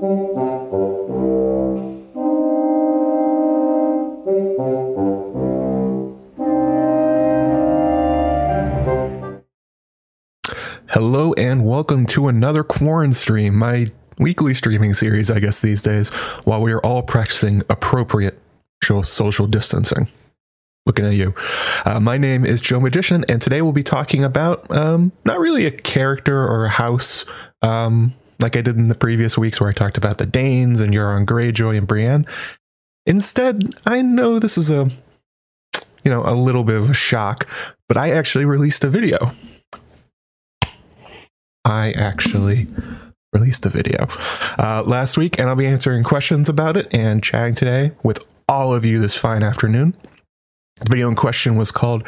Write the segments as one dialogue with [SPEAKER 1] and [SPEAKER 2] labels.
[SPEAKER 1] Hello and welcome to another Quarren stream, my weekly streaming series, I guess these days, while we are all practicing appropriate social distancing. Looking at you. Uh, my name is Joe Magician, and today we'll be talking about um, not really a character or a house, um, like I did in the previous weeks where I talked about the Daynes and Euron Greyjoy and Brienne. Instead, I know this is a you know a little bit of a shock, but I actually released a video. I actually released a video uh, last week, and I'll be answering questions about it and chatting today with all of you this fine afternoon. The video in question was called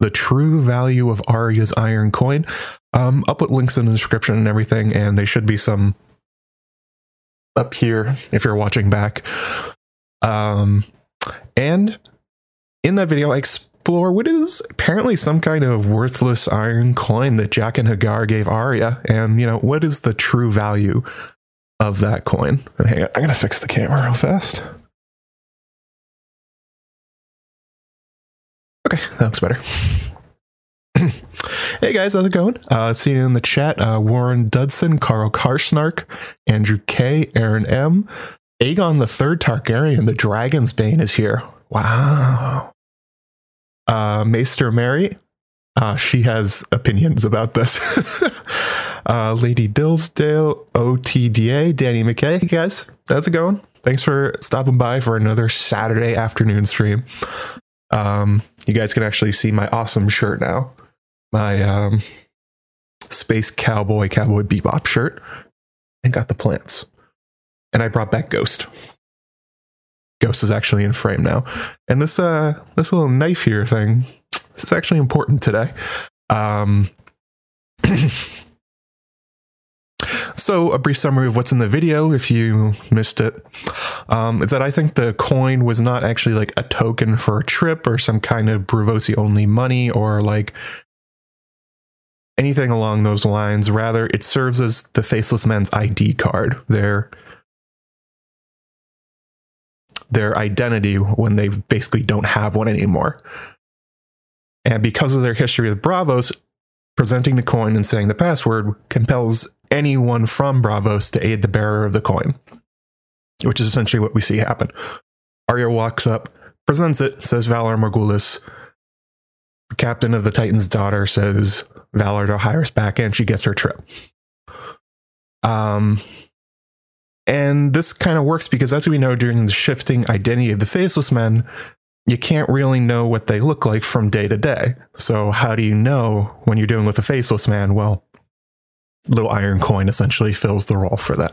[SPEAKER 1] The True Value of Arya's Iron Coin. Um, I'll put links in the description and everything, and they should be some up here if you're watching back. Um, and in that video, I explore what is apparently some kind of worthless iron coin that Jaqen H'ghar gave Arya, and you know what is the true value of that coin. Hang on, I'm gonna fix the camera real fast. Okay, that looks better. Hey guys, how's it going? Uh, seeing in the chat, uh, Warren Dudson, Carl Karsnark, Andrew K, Aaron M, Aegon the Third Targaryen, the Dragon's Bane is here. Wow. Uh, Maester Mary, uh, she has opinions about this. uh, Lady Dillsdale, OTDA, Danny McKay. Hey guys, how's it going? Thanks for stopping by for another Saturday afternoon stream. Um, you guys can actually see my awesome shirt now. My um, Space Cowboy Cowboy Bebop shirt. And got the plants. And I brought back Ghost. Ghost is actually in frame now. And this uh this little knife here thing, is actually important today. Um So, a brief summary of what's in the video, if you missed it, um, is that I think the coin was not actually like a token for a trip or some kind of Braavosi only money or like anything along those lines. Rather, it serves as the Faceless Men's ID card, their their identity when they basically don't have one anymore. And because of their history with Braavos, presenting the coin and saying the password compels anyone from Braavos to aid the bearer of the coin, which is essentially what we see happen. Arya walks up, presents it, says Valar Morghulis. Captain of the Titan's daughter says Valar Dohaeris back, and she gets her trip. Um, and this kind of works because, as we know, during the shifting identity of the faceless men, you can't really know what they look like from day to day. So, how do you know when you're dealing with a faceless man? Well, little iron coin essentially fills the role for that.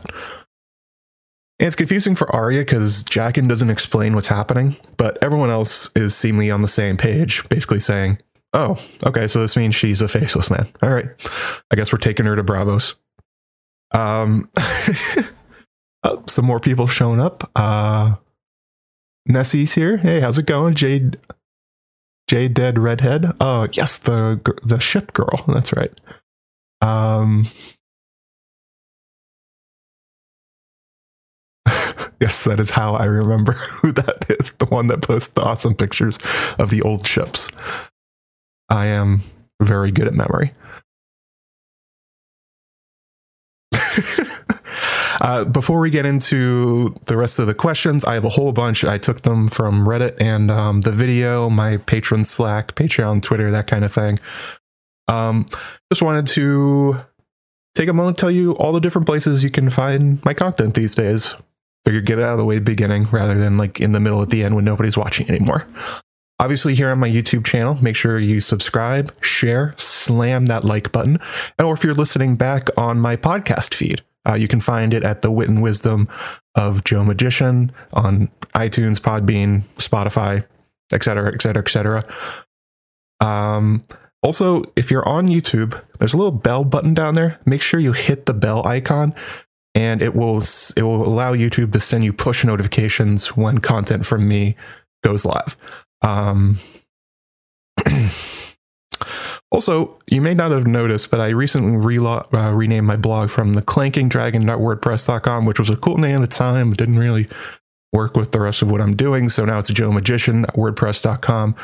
[SPEAKER 1] And it's confusing for Arya because Jaqen doesn't explain what's happening, but everyone else is seemingly on the same page, basically saying, Oh, okay, so this means she's a faceless man. All right. I guess we're taking her to Braavos. Um oh, some more people showing up. Uh Nessie's here. Hey, how's it going? Jade Jade Dead Redhead. Oh, yes, the the ship girl. That's right. Um, yes, that is how I remember who that is. The one that posts the awesome pictures of the old ships. I am very good at memory. uh, before we get into the rest of the questions, I have a whole bunch. I took them from Reddit and um, the video, my patron Slack, Patreon, Twitter, that kind of thing. Um, just wanted to take a moment to tell you all the different places you can find my content these days. Figure get it out of the way beginning rather than like in the middle at the end when nobody's watching anymore. Obviously, here on my YouTube channel, make sure you subscribe, share, slam that like button. Or if you're listening back on my podcast feed, uh, you can find it at the Wit and Wisdom of Joe Magician on iTunes, Podbean, Spotify, etc., etc., etc. Um, also, if you're on YouTube, there's a little bell button down there. Make sure you hit the bell icon and it will it will allow YouTube to send you push notifications when content from me goes live. Um, Also, you may not have noticed, but I recently uh, renamed my blog from the Clanking Dragon.wordpress.com, which was a cool name at the time, but didn't really work with the rest of what I'm doing. So now it's Joe Magician at WordPress.com.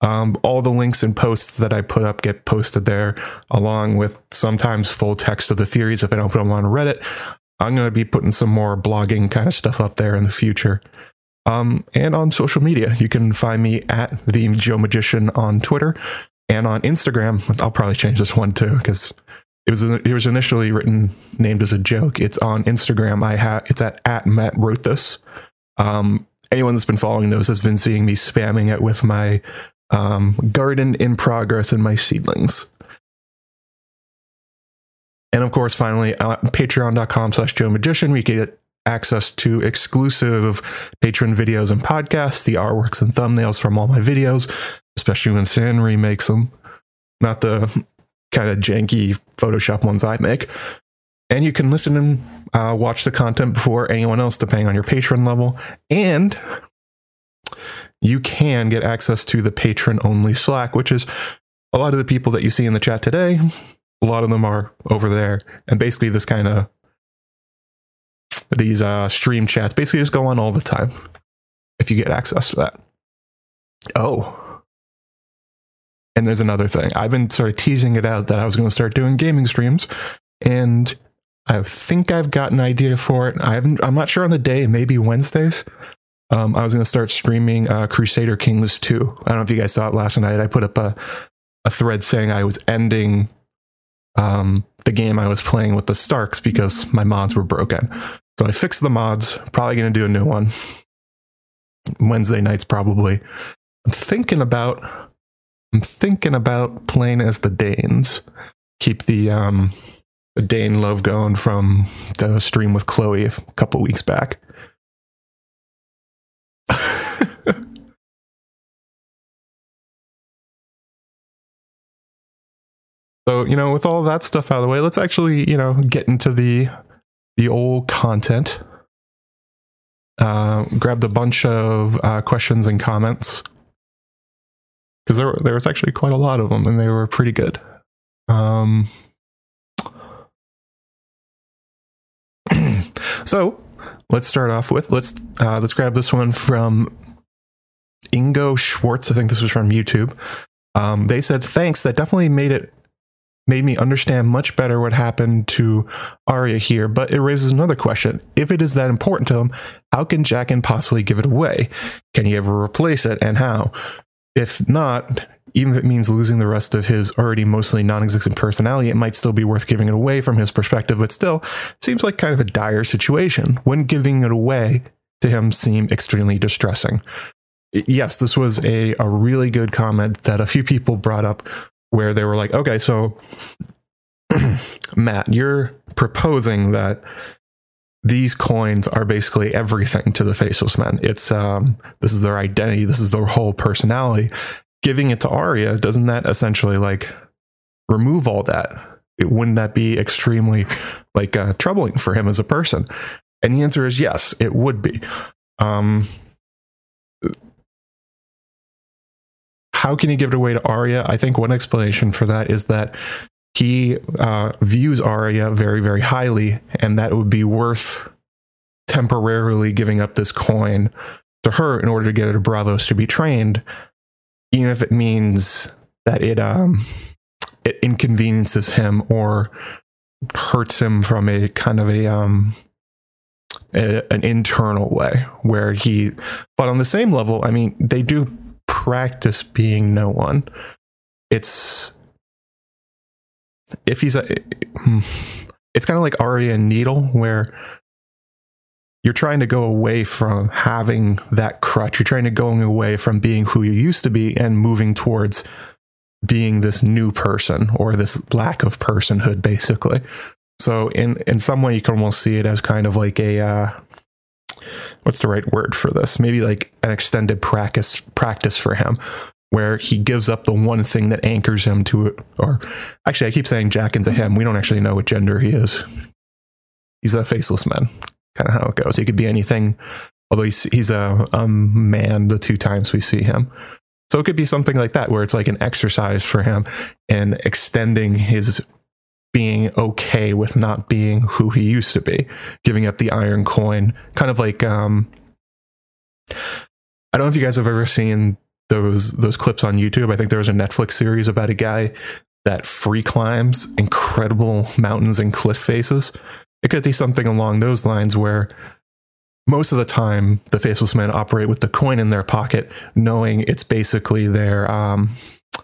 [SPEAKER 1] Um, all the links and posts that I put up get posted there, along with sometimes full text of the theories if I don't put them on Reddit. I'm going to be putting some more blogging kind of stuff up there in the future. Um, and on social media, you can find me at the Joe Magician on Twitter and on Instagram. I'll probably change this one too because it was it was initially written named as a joke. It's on Instagram. I have it's at at Matt wrote this. Um, anyone that's been following those has been seeing me spamming it with my um, garden in progress and my seedlings. And of course, finally, uh, patreon.com slash Joe Magician, we get access to exclusive patron videos and podcasts, the artworks and thumbnails from all my videos, especially when San remakes them, not the kind of janky Photoshop ones I make. And you can listen and uh, watch the content before anyone else, depending on your patron level. And you can get access to the patron only Slack, which is a lot of the people that you see in the chat today. A lot of them are over there. And basically, this kind of these uh, stream chats basically just go on all the time if you get access to that. Oh. And there's another thing. I've been sort of teasing it out that I was going to start doing gaming streams, and I think I've got an idea for it. I haven't. I'm not sure on the day. Maybe Wednesdays. Um, I was going to start streaming uh, Crusader Kings 2. I don't know if you guys saw it last night. I put up a a thread saying I was ending um, the game I was playing with the Starks because my mods were broken. So I fixed the mods. Probably going to do a new one. Wednesday nights, probably. I'm thinking about. I'm thinking about playing as the Daynes. Keep the um, the Dayne love going from the stream with Chloe a couple weeks back. so you know, with all that stuff out of the way, let's actually you know get into the the old content. Uh, grabbed a bunch of uh, questions and comments because there there was actually quite a lot of them, and they were pretty good. Um, so let's start off with let's uh, let's grab this one from Ingo Schwartz. I think this was from YouTube. Um, they said thanks. That definitely made it made me understand much better what happened to Arya here, but it raises another question. If it is that important to him, how can Jaqen possibly give it away? Can he ever replace it, and how? If not, even if it means losing the rest of his already mostly non existent personality, it might still be worth giving it away from his perspective, but still seems like kind of a dire situation. When giving it away to him seem extremely distressing. Yes, this was a, a really good comment that a few people brought up where they were like, okay, so Matt, you're proposing that these coins are basically everything to the faceless men. It's um, this is their identity, this is their whole personality. Giving it to Arya, doesn't that essentially like remove all that? It, wouldn't that be extremely like uh, troubling for him as a person? And the answer is yes, it would be. Um, how can he give it away to Arya? I think one explanation for that is that he uh, views Arya very, very highly, and that it would be worth temporarily giving up this coin to her in order to get her to Braavos to be trained, even if it means that it um it inconveniences him or hurts him from a kind of a um a, an internal way where he but on the same level i mean they do practice being no one. It's if he's a it's kind of like Arya and Needle where you're trying to go away from having that crutch. You're trying to going away from being who you used to be and moving towards being this new person or this lack of personhood, basically. So in in some way, you can almost see it as kind of like a uh, what's the right word for this? Maybe like an extended practice practice for him where he gives up the one thing that anchors him to it. Or actually, I keep saying Jaqen's a him. We don't actually know what gender he is. He's a faceless man, kind of how it goes. He could be anything, although he's, he's a, a man the two times we see him. So it could be something like that, where it's like an exercise for him and extending his being okay with not being who he used to be, giving up the iron coin, kind of like um I don't know if you guys have ever seen those those clips on YouTube. I think there was a Netflix series about a guy that free climbs incredible mountains and cliff faces. It could be something along those lines where most of the time the faceless men operate with the coin in their pocket, knowing it's basically their um,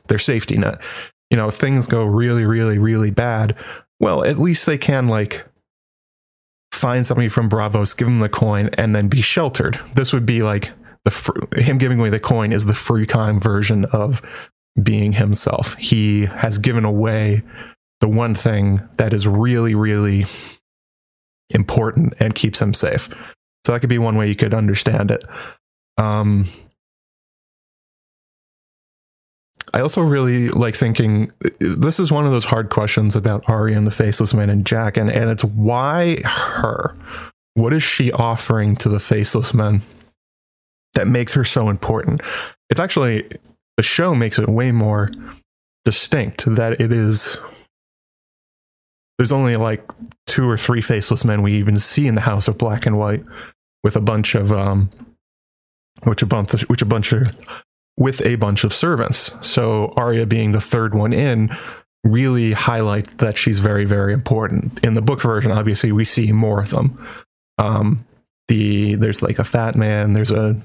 [SPEAKER 1] their safety net. You know, if things go really, really, really bad, well, at least they can like find somebody from Braavos, give them the coin, and then be sheltered. This would be like the fr- him giving away the coin is the free time version of being himself. He has given away the one thing that is really, really important and keeps him safe. So that could be one way you could understand it. Um, I also really like thinking this is one of those hard questions about Arya and the Faceless Man and Jack, and, and it's why her? What is she offering to the Faceless Men that makes her so important? It's actually the show makes it way more distinct that it is there's only like two or three faceless men we even see in the house of black and white with a bunch of um which a bunch which a bunch of with a bunch of servants so Arya being the third one in really highlights that she's very very important in the book version obviously we see more of them um the there's like a fat man there's a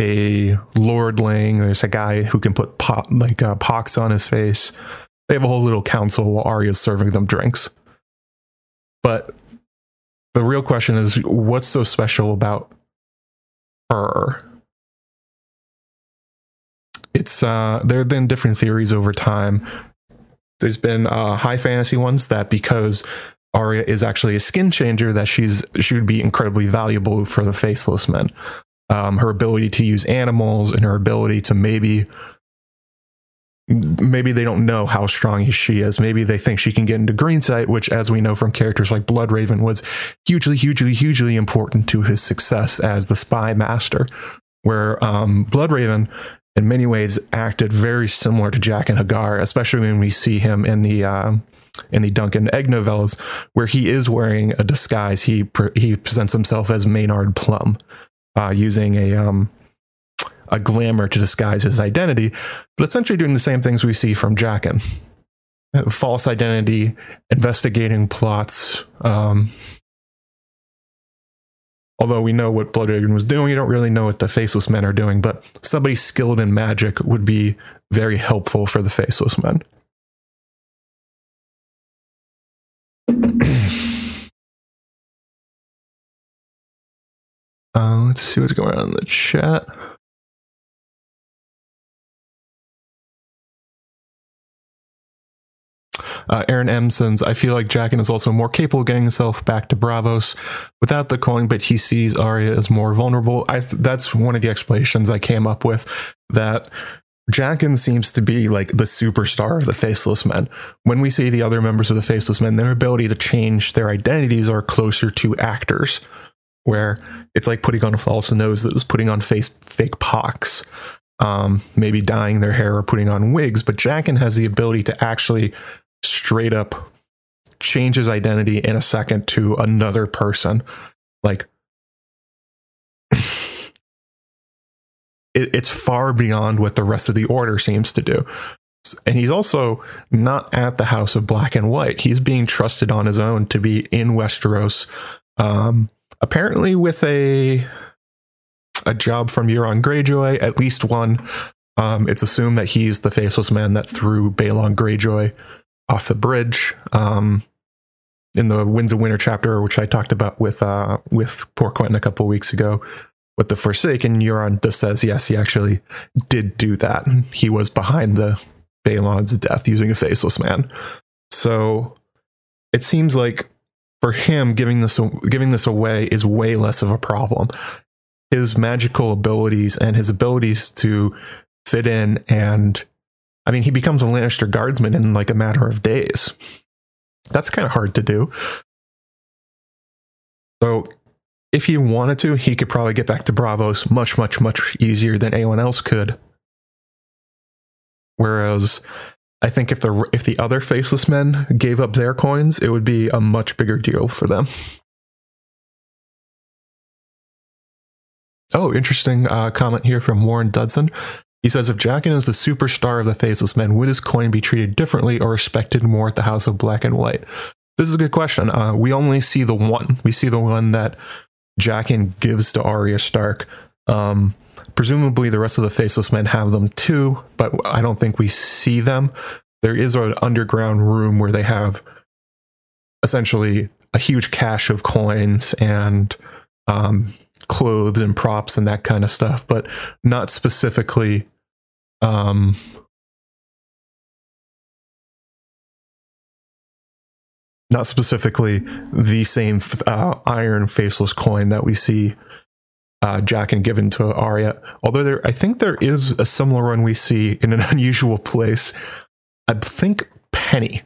[SPEAKER 1] a lordling. There's a guy who can put po- like uh, pox on his face. They have a whole little council while Arya's serving them drinks. But the real question is, what's so special about her? It's uh, there have been different theories over time. There's been uh, high fantasy ones that because Arya is actually a skin changer, that she's she would be incredibly valuable for the faceless men um, her ability to use animals and her ability to maybe maybe they don't know how strong she is. Maybe they think she can get into green sight, which, as we know from characters like Bloodraven, was hugely, hugely, hugely important to his success as the spy master. Where um, Bloodraven, in many ways, acted very similar to Jaqen H'ghar, especially when we see him in the uh, in the Dunk and Egg novellas, where he is wearing a disguise. He pre- he presents himself as Maynard Plumm, uh, using a um, a glamour to disguise his identity, but essentially doing the same things we see from Jaqen. False identity, investigating plots. Um, although we know what Bloodraven was doing, you don't really know what the Faceless Men are doing, but somebody skilled in magic would be very helpful for the Faceless Men. Uh, let's see what's going on in the chat. Uh, Aaron M I feel like Jaqen is also more capable of getting himself back to Braavos without the coin, but he sees Arya as more vulnerable. I th- that's one of the explanations I came up with that Jaqen seems to be like the superstar of the Faceless Men. When we see the other members of the Faceless Men, their ability to change their identities are closer to actors where it's like putting on false noses, putting on face fake pox, um, maybe dyeing their hair or putting on wigs. But Jaqen has the ability to actually straight up change his identity in a second to another person. Like it, it's far beyond what the rest of the order seems to do. And he's also not at the House of Black and White. He's being trusted on his own to be in Westeros. Um, apparently with a a job from Euron Greyjoy, at least one. Um, it's assumed that he's the faceless man that threw Balon Greyjoy off the bridge. Um, in the Winds of Winter chapter, which I talked about with uh, with Poor Quentyn a couple weeks ago, with the Forsaken, Euron just says yes, he actually did do that. He was behind the Balon's death using a faceless man. So it seems like for him giving this giving this away is way less of a problem his magical abilities and his abilities to fit in and i mean he becomes a lannister guardsman in like a matter of days that's kind of hard to do so if he wanted to he could probably get back to Braavos much much much easier than anyone else could Whereas I think if the if the other faceless men gave up their coins, it would be a much bigger deal for them. Oh, interesting uh, comment here from Warren Dudson. He says, if Jaqen is the superstar of the Faceless Men, would his coin be treated differently or respected more at the House of Black and White? This is a good question. Uh, we only see the one. We see the one that Jaqen gives to Arya Stark. Um, presumably, the rest of the Faceless Men have them too, but I don't think we see them. There is an underground room where they have essentially a huge cache of coins and um, clothes and props and that kind of stuff, but not specifically um, not specifically the same uh, iron faceless coin that we see uh, and given to Arya. Although there, I think there is a similar one we see in an unusual place. I think Penny,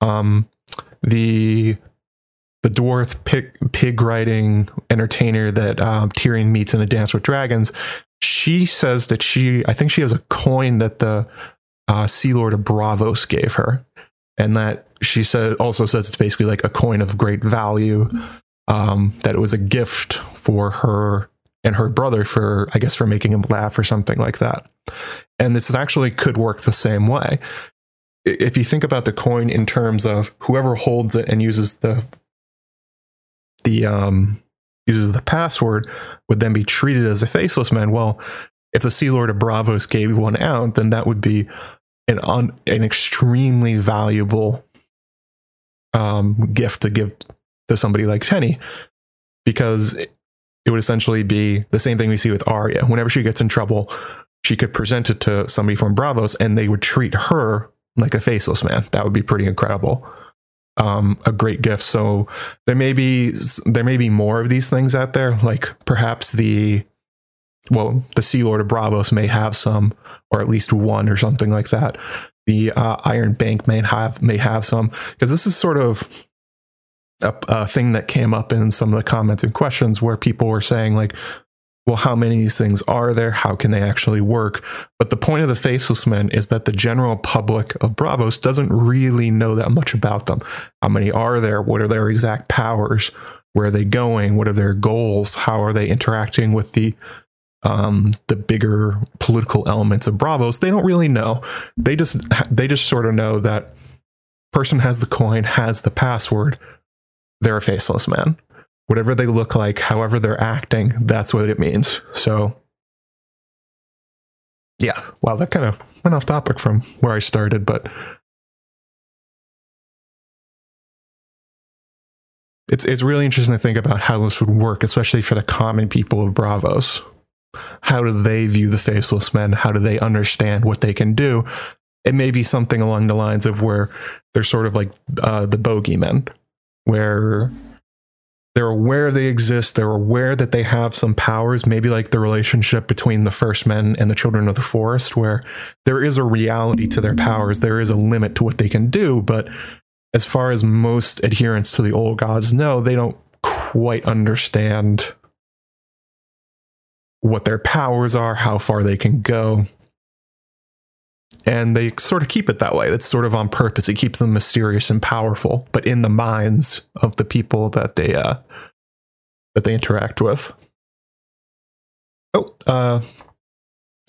[SPEAKER 1] um, the the dwarf pig, pig riding entertainer that um, Tyrion meets in A Dance with Dragons, she says that she, I think she has a coin that the uh, Sea Lord of Braavos gave her, and that she said also says it's basically like a coin of great value. Um, that it was a gift for her and her brother for, I guess, for making him laugh or something like that. And this actually could work the same way. If you think about the coin in terms of whoever holds it and uses the the um, uses the password would then be treated as a faceless man. Well, if the Sea Lord of Braavos gave one out, then that would be an un, an extremely valuable um, gift to give to somebody like Penny, because it, it would essentially be the same thing we see with Arya. Whenever she gets in trouble, she could present it to somebody from Braavos, and they would treat her like a faceless man. That would be pretty incredible um, a great gift. So there may be there may be more of these things out there. Like perhaps the well, the Sea Lord of Braavos may have some, or at least one, or something like that. The uh, Iron Bank may have may have some because this is sort of a, a thing that came up in some of the comments and questions where people were saying like, well, how many of these things are there? How can they actually work? But the point of the Faceless Men is that the general public of Braavos doesn't really know that much about them. How many are there? What are their exact powers? Where are they going? What are their goals? How are they interacting with the um, the bigger political elements of Braavos? They don't really know. They just they just sort of know that person has the coin, has the password. They're a faceless man whatever they look like, however they're acting, that's what it means. So, yeah, wow, that kind of went off topic from where I started, but it's it's really interesting to think about how this would work, especially for the common people of Braavos. How do they view the faceless men? How do they understand what they can do? It may be something along the lines of where they're sort of like uh, the bogeymen, where they're aware they exist. They're aware that they have some powers, maybe like the relationship between the first men and the children of the forest, where there is a reality to their powers. There is a limit to what they can do. But as far as most adherents to the old gods know, they don't quite understand what their powers are, how far they can go and they sort of keep it that way. That's sort of on purpose. It keeps them mysterious and powerful, but in the minds of the people that they uh, that they interact with. Oh, uh,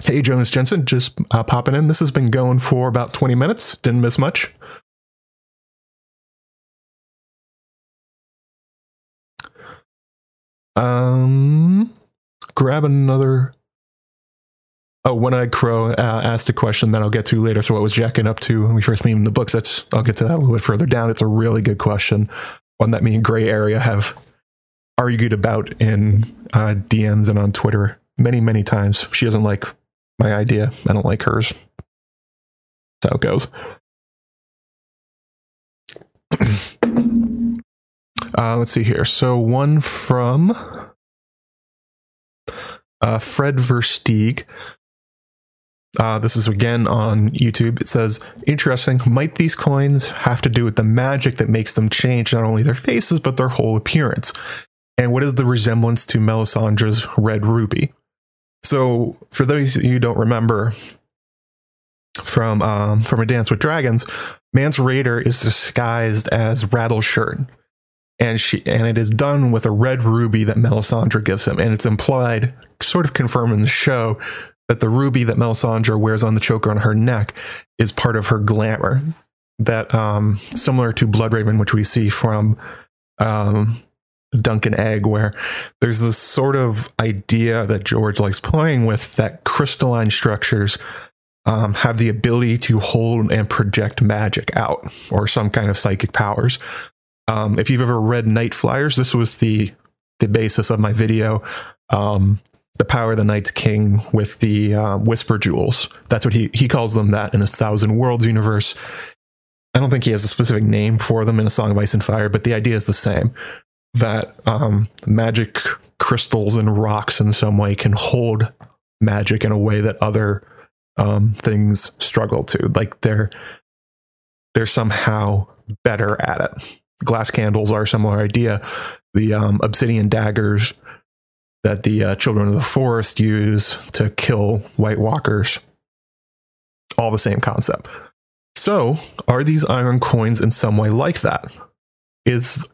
[SPEAKER 1] hey Jonas Jensen, just uh, popping in. This has been going for about twenty minutes. Didn't miss much. Um, grab another Oh, One Eyed Crow uh, asked a question that I'll get to later. So, what was Jaqen up to when we first meet in the books? That's I'll get to that a little bit further down. It's a really good question, one that me and Gray Area have argued about in uh, DMs and on Twitter many, many times. She doesn't like my idea. I don't like hers. That's how it goes. uh, let's see here. So, one from uh, Fred Versteeg uh, this is again on YouTube. It says, interesting. Might these coins have to do with the magic that makes them change not only their faces, but their whole appearance? And what is the resemblance to Melisandre's red ruby? So, for those you who don't remember, from um, from A Dance with Dragons, Mance Rayder is disguised as Rattleshirt, and she and it is done with a red ruby that Melisandre gives him, and it's implied, sort of confirmed in the show, that the ruby that Melisandre wears on the choker on her neck is part of her glamour. That um, similar to Bloodraven, which we see from um, Dunk and Egg, where there's this sort of idea that George likes playing with that crystalline structures um, have the ability to hold and project magic out or some kind of psychic powers. Um, if you've ever read Night Flyers, this was the the basis of my video. Um, the power of the Night's King with the uh, Whisper Jewels. That's what he he calls them. That in a Thousand Worlds universe. I don't think he has a specific name for them in A Song of Ice and Fire, but the idea is the same. That um, magic crystals and rocks in some way can hold magic in a way that other um, things struggle to. Like they're they're somehow better at it. Glass candles are a similar idea. The um, obsidian daggers that the uh, children of the forest use to kill White Walkers, all the same concept. So, are these iron coins in some way like that? Is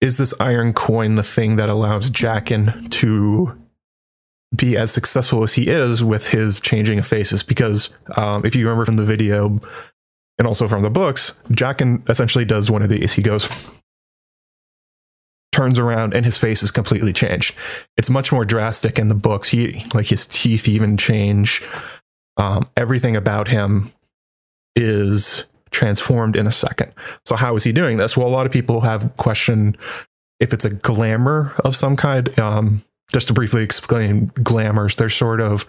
[SPEAKER 1] is this iron coin the thing that allows Jaqen to be as successful as he is with his changing of faces? Because um, if you remember from the video and also from the books, Jaqen essentially does one of these. He goes, turns around and his face is completely changed. It's much more drastic in the books. He like his teeth even change. Um, everything about him is transformed in a second. So how is he doing this? Well, a lot of people have questioned if it's a glamour of some kind. Um, just to briefly explain glamours, they're sort of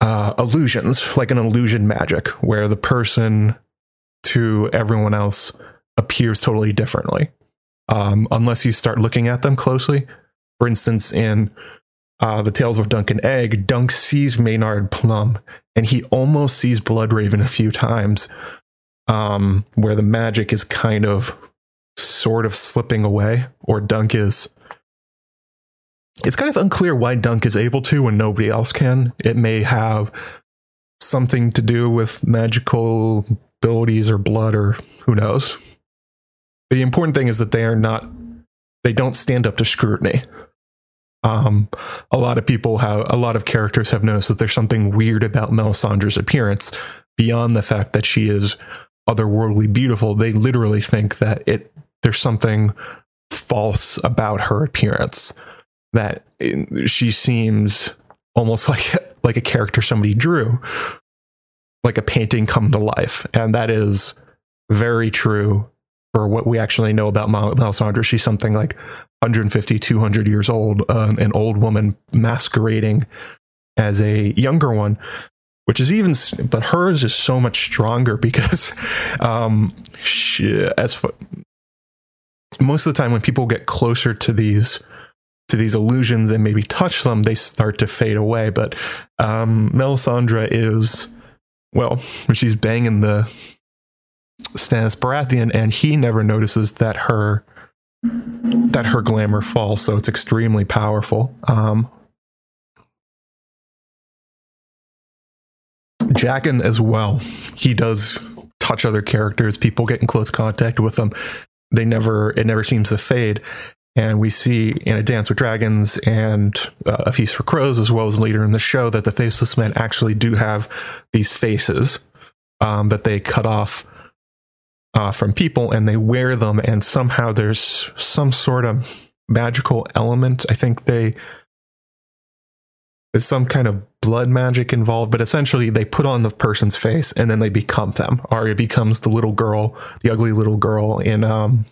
[SPEAKER 1] uh, illusions, like an illusion magic, where the person to everyone else appears totally differently um, unless you start looking at them closely. For instance, in uh, the Tales of Dunk and Egg, Dunk sees Maynard Plumm and he almost sees Bloodraven a few times, um, where the magic is kind of sort of slipping away, or Dunk is. It's kind of unclear why Dunk is able to when nobody else can. It may have something to do with magical abilities or blood, or who knows the important thing is that they are not they don't stand up to scrutiny. Um, a lot of people have a lot of characters have noticed that there's something weird about Melisandre's appearance beyond the fact that she is otherworldly beautiful. They literally think that it there's something false about her appearance that she seems almost like like a character somebody drew like a painting come to life and that is very true for what we actually know about Melisandre. She's something like 150, 200 years old, uh, an old woman masquerading as a younger one, which is even, but hers is so much stronger because, um, she, as most of the time when people get closer to these to these illusions and maybe touch them, they start to fade away. But um, Melisandre is, well, she's banging the Stannis Baratheon, and he never notices that her that her glamour falls. So it's extremely powerful. Um, Jaqen as well. He does touch other characters. People get in close contact with them. They never. It never seems to fade. And we see in A Dance with Dragons and uh, A Feast for Crows, as well as later in the show, that the Faceless Men actually do have these faces um, that they cut off uh, from people and they wear them and somehow there's some sort of magical element. I think they there's some kind of blood magic involved but essentially they put on the person's face and then they become them. Arya becomes the little girl the ugly little girl in um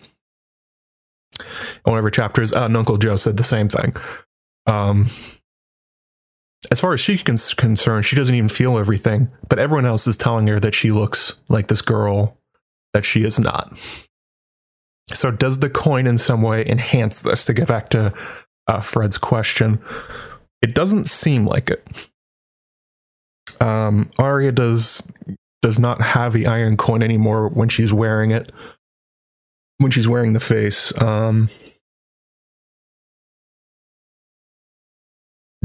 [SPEAKER 1] whatever chapters uh, and uncle joe said the same thing. Um as far as she's concerned, she doesn't even feel everything, but everyone else is telling her that she looks like this girl that she is not. So, does the coin in some way enhance this? To get back to uh, Fred's question, it doesn't seem like it. Um, Arya does does not have the iron coin anymore when she's wearing it. When she's wearing the face, um,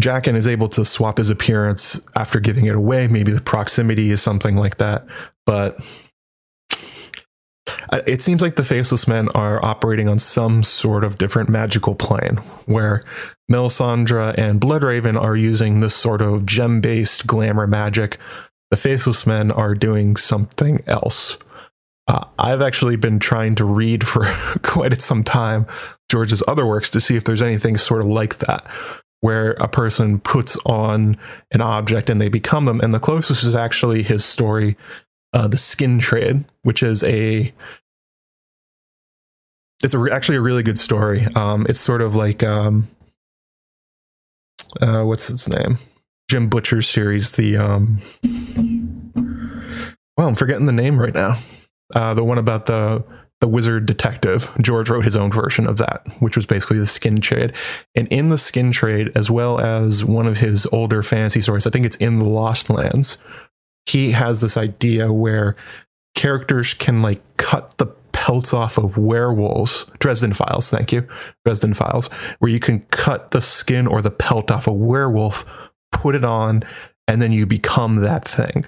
[SPEAKER 1] is able to swap his appearance after giving it away. Maybe the proximity is something like that. But it seems like the Faceless Men are operating on some sort of different magical plane where Melisandre and Bloodraven are using this sort of gem based glamour magic. The Faceless Men are doing something else. Uh, I've actually been trying to read for quite some time George's other works to see if there's anything sort of like that, where a person puts on an object and they become them. And the closest is actually his story, uh, The Skin Trade, which is a it's a, actually a really good story. Um, it's sort of like um, uh, what's its name? Jim Butcher's series. The um, well, I'm forgetting the name right now. Uh, the one about the the wizard detective. George wrote his own version of that, which was basically the skin trade. And in the skin trade, as well as one of his older fantasy stories, I think it's in the Lost Lands. He has this idea where characters can like cut the pelts off of werewolves. Dresden Files, thank you. Dresden Files, where you can cut the skin or the pelt off a werewolf, put it on, and then you become that thing.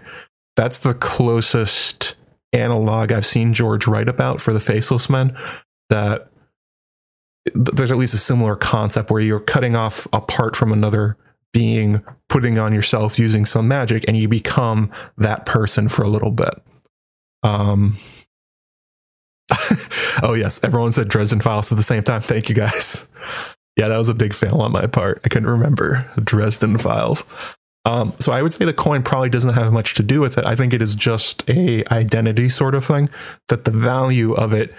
[SPEAKER 1] That's the closest analog I've seen George write about for the Faceless Men. That there's at least a similar concept where you're cutting off a part from another being, putting on yourself using some magic, and you become that person for a little bit. Um, oh yes, everyone said Dresden Files at the same time. Thank you guys. Yeah, that was a big fail on my part. I couldn't remember Dresden Files. Um, so I would say the coin probably doesn't have much to do with it. I think it is just a identity sort of thing. That the value of it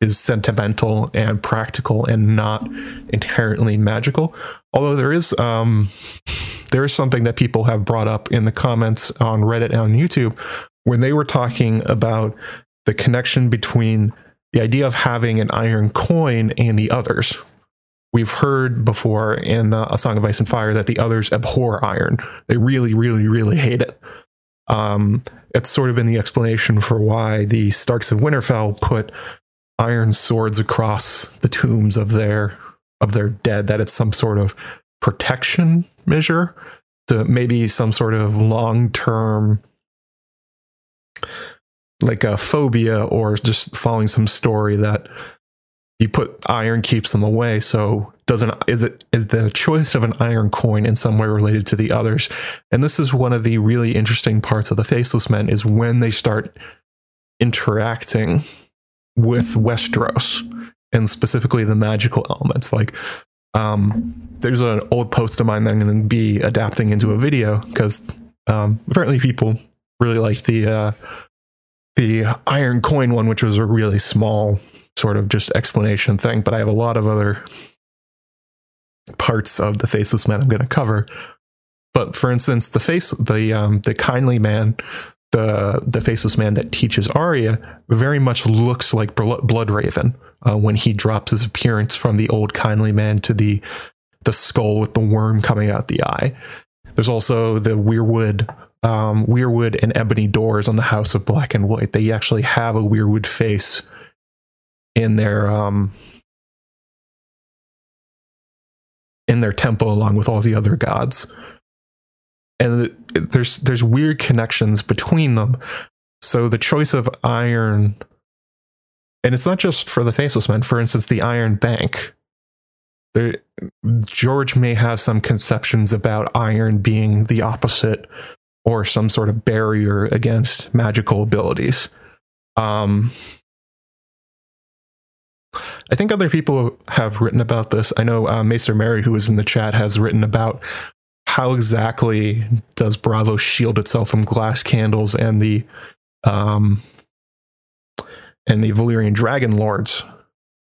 [SPEAKER 1] is sentimental and practical and not inherently magical. Although there is um, there is something that people have brought up in the comments on Reddit and on YouTube when they were talking about the connection between the idea of having an iron coin and the others. We've heard before in uh, A Song of Ice and Fire that the others abhor iron. They really, really, really hate it. Um, it's sort of been the explanation for why the Starks of Winterfell put iron swords across the tombs of their of their dead. That it's some sort of protection measure to maybe some sort of long term like a phobia or just following some story that you put iron keeps them away. So doesn't is it is the choice of an iron coin in some way related to the others? And this is one of the really interesting parts of the Faceless Men is when they start interacting with Westeros and specifically the magical elements. Like um, there's an old post of mine that I'm going to be adapting into a video because um, apparently people really like the uh, the iron coin one, which was a really small sort of just explanation thing. But I have a lot of other parts of the faceless man I'm going to cover. But for instance, the face, the um, the kindly man, the the faceless man that teaches Arya, very much looks like Bloodraven uh, when he drops his appearance from the old kindly man to the the skull with the worm coming out the eye. There's also the weirwood um, weirwood and ebony doors on the House of Black and White. They actually have a weirwood face in their um, in their temple, along with all the other gods. And there's there's weird connections between them. So the choice of iron, and it's not just for the faceless men. For instance, the Iron Bank. There, George may have some conceptions about iron being the opposite or some sort of barrier against magical abilities. Um, I think other people have written about this. I know uh, Maester Mary, who is in the chat, has written about how exactly does Braavos shield itself from glass candles and the um, and the Valyrian Dragon Lords.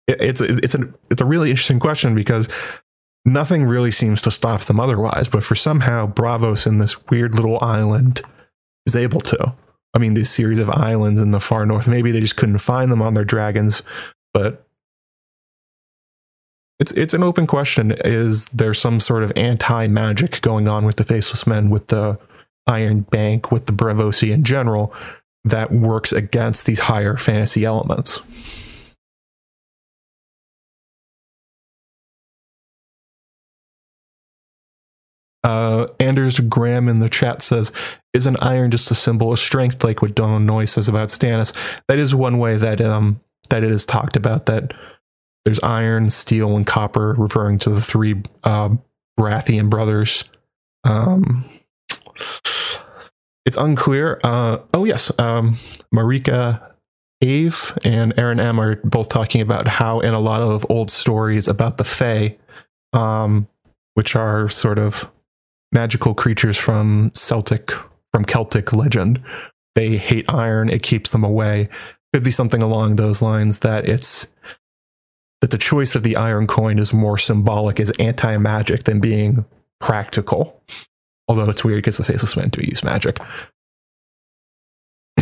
[SPEAKER 1] It, it's it's a it's a really interesting question because nothing really seems to stop them otherwise. But for somehow Braavos in this weird little island is able to. I mean, this series of islands in the far north. Maybe they just couldn't find them on their dragons, but it's it's an open question. Is there some sort of anti magic going on with the Faceless Men, with the Iron Bank, with the Braavosi in general, that works against these higher fantasy elements? Uh, Anders Graham in the chat says, "Isn't iron just a symbol of strength, like what Donal Noye says about Stannis?" That is one way that um that it is talked about. That there's iron, steel, and copper, referring to the three uh, Baratheon brothers. Um, it's unclear. Uh, oh yes, um, Marika Ave and Aaron M are both talking about how in a lot of old stories about the Fae, um, which are sort of magical creatures from Celtic from Celtic legend, they hate iron. It keeps them away. Could be something along those lines that it's that the choice of the iron coin is more symbolic as anti-magic than being practical. Although it's weird because the faceless man do use magic.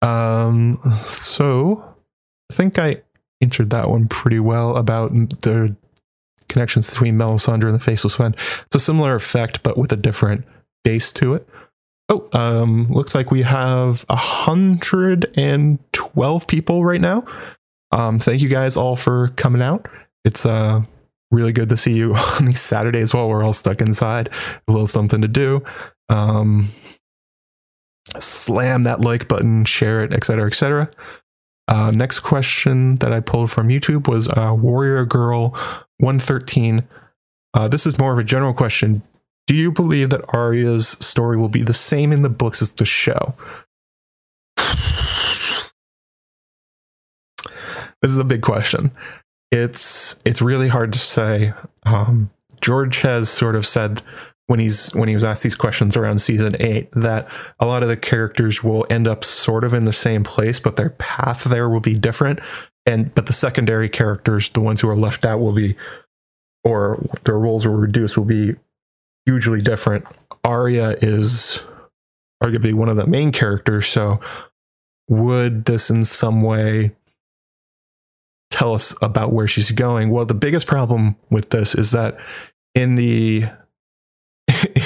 [SPEAKER 1] um, so I think I answered that one pretty well about the connections between Melisandre and the Faceless Man. It's a similar effect, but with a different base to it. Oh, um, looks like we have a hundred and twelve people right now. Um, thank you guys all for coming out. It's uh really good to see you on these Saturdays while we're all stuck inside. A little something to do. Um, slam that like button, share it, etc., etc. Uh, next question that I pulled from YouTube was uh, Warrior Girl 113. Uh, this is more of a general question. Do you believe that Arya's story will be the same in the books as the show? this is a big question. It's it's really hard to say. Um, George has sort of said when he's when he was asked these questions around season eight that a lot of the characters will end up sort of in the same place, but their path there will be different. And but the secondary characters, the ones who are left out, will be or their roles will reduce will be hugely different. Arya is arguably one of the main characters, so would this in some way tell us about where she's going? Well, the biggest problem with this is that in the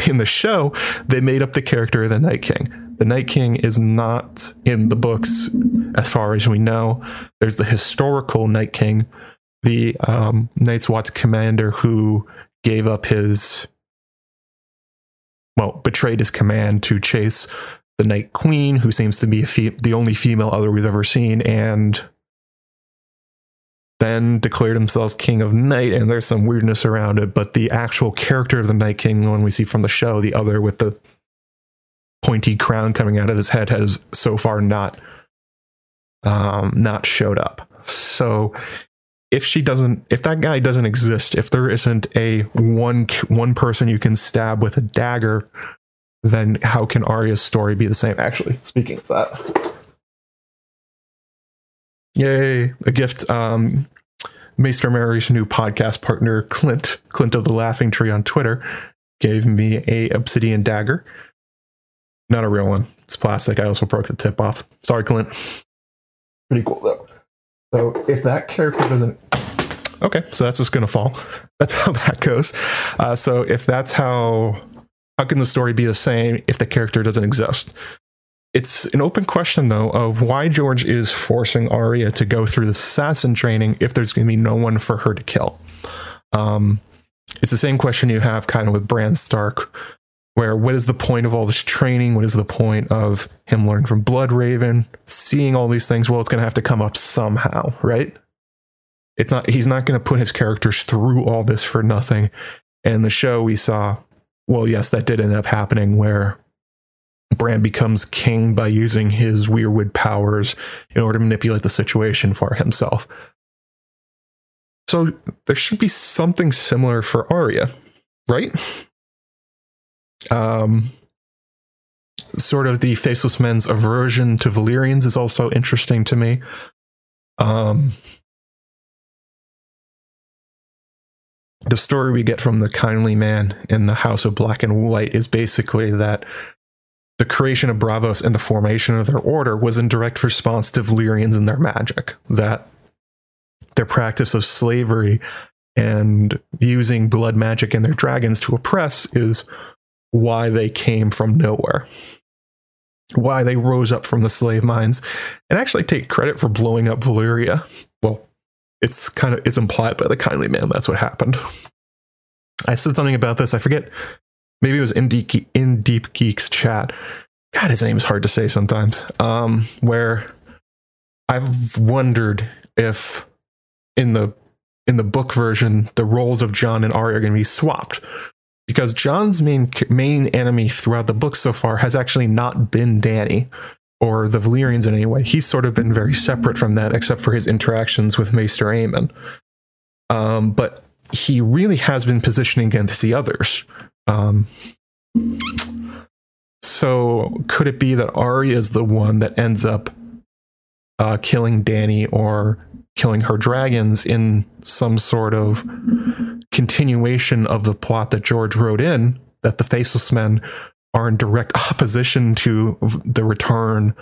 [SPEAKER 1] in the show, they made up the character of the Night King. The Night King is not in the books as far as we know. There's the historical Night King, the um, Night's Watch commander who gave up his well, betrayed his command to chase the Night Queen, who seems to be fe- the only female other we've ever seen, and then declared himself King of Night. And there's some weirdness around it, but the actual character of the Night King, the one we see from the show, the other with the pointy crown coming out of his head, has so far not um, not showed up. So if she doesn't if that guy doesn't exist if there isn't a one one person you can stab with a dagger then how can Arya's story be the same actually speaking of that yay a gift um Maester Mary's new podcast partner Clint Clint of the Laughing Tree on Twitter gave me a obsidian dagger not a real one it's plastic I also broke the tip off sorry Clint pretty cool though so if that character doesn't, okay, so that's what's going to fall. That's how that goes. Uh, so if that's how, how can the story be the same if the character doesn't exist? It's an open question though of why George is forcing Arya to go through the assassin training if there's going to be no one for her to kill. Um, it's the same question you have kind of with Bran Stark, where what is the point of all this training? What is the point of him learning from Bloodraven, seeing all these things? Well, it's going to have to come up somehow, right? It's not, he's not going to put his characters through all this for nothing. And the show, we saw, well, yes, that did end up happening where Bran becomes king by using his weirwood powers in order to manipulate the situation for himself. So there should be something similar for Arya, right? Um, sort of the faceless men's aversion to Valyrians is also interesting to me. Um, the story we get from the kindly man in the House of Black and White is basically that the creation of Braavos and the formation of their order was in direct response to Valyrians and their magic. That their practice of slavery and using blood magic and their dragons to oppress is why they came from nowhere, why they rose up from the slave mines, and actually take credit for blowing up Valyria. Well, it's kind of it's implied by the kindly man that's what happened. I said something about this. I forget. Maybe it was in Deep, in Deep Geeks chat. God, his name is hard to say sometimes. Um, where I've wondered if in the in the book version the roles of Jon and Arya are going to be swapped because Jon's main main enemy throughout the book so far has actually not been Dany or the Valyrians in any way. He's sort of been very separate from that, except for his interactions with Maester Aemon. Um, but he really has been positioning against the others. Um, so could it be that Arya is the one that ends up uh, killing Dany or killing her dragons in some sort of continuation of the plot that George wrote in that the Faceless Men are in direct opposition to the return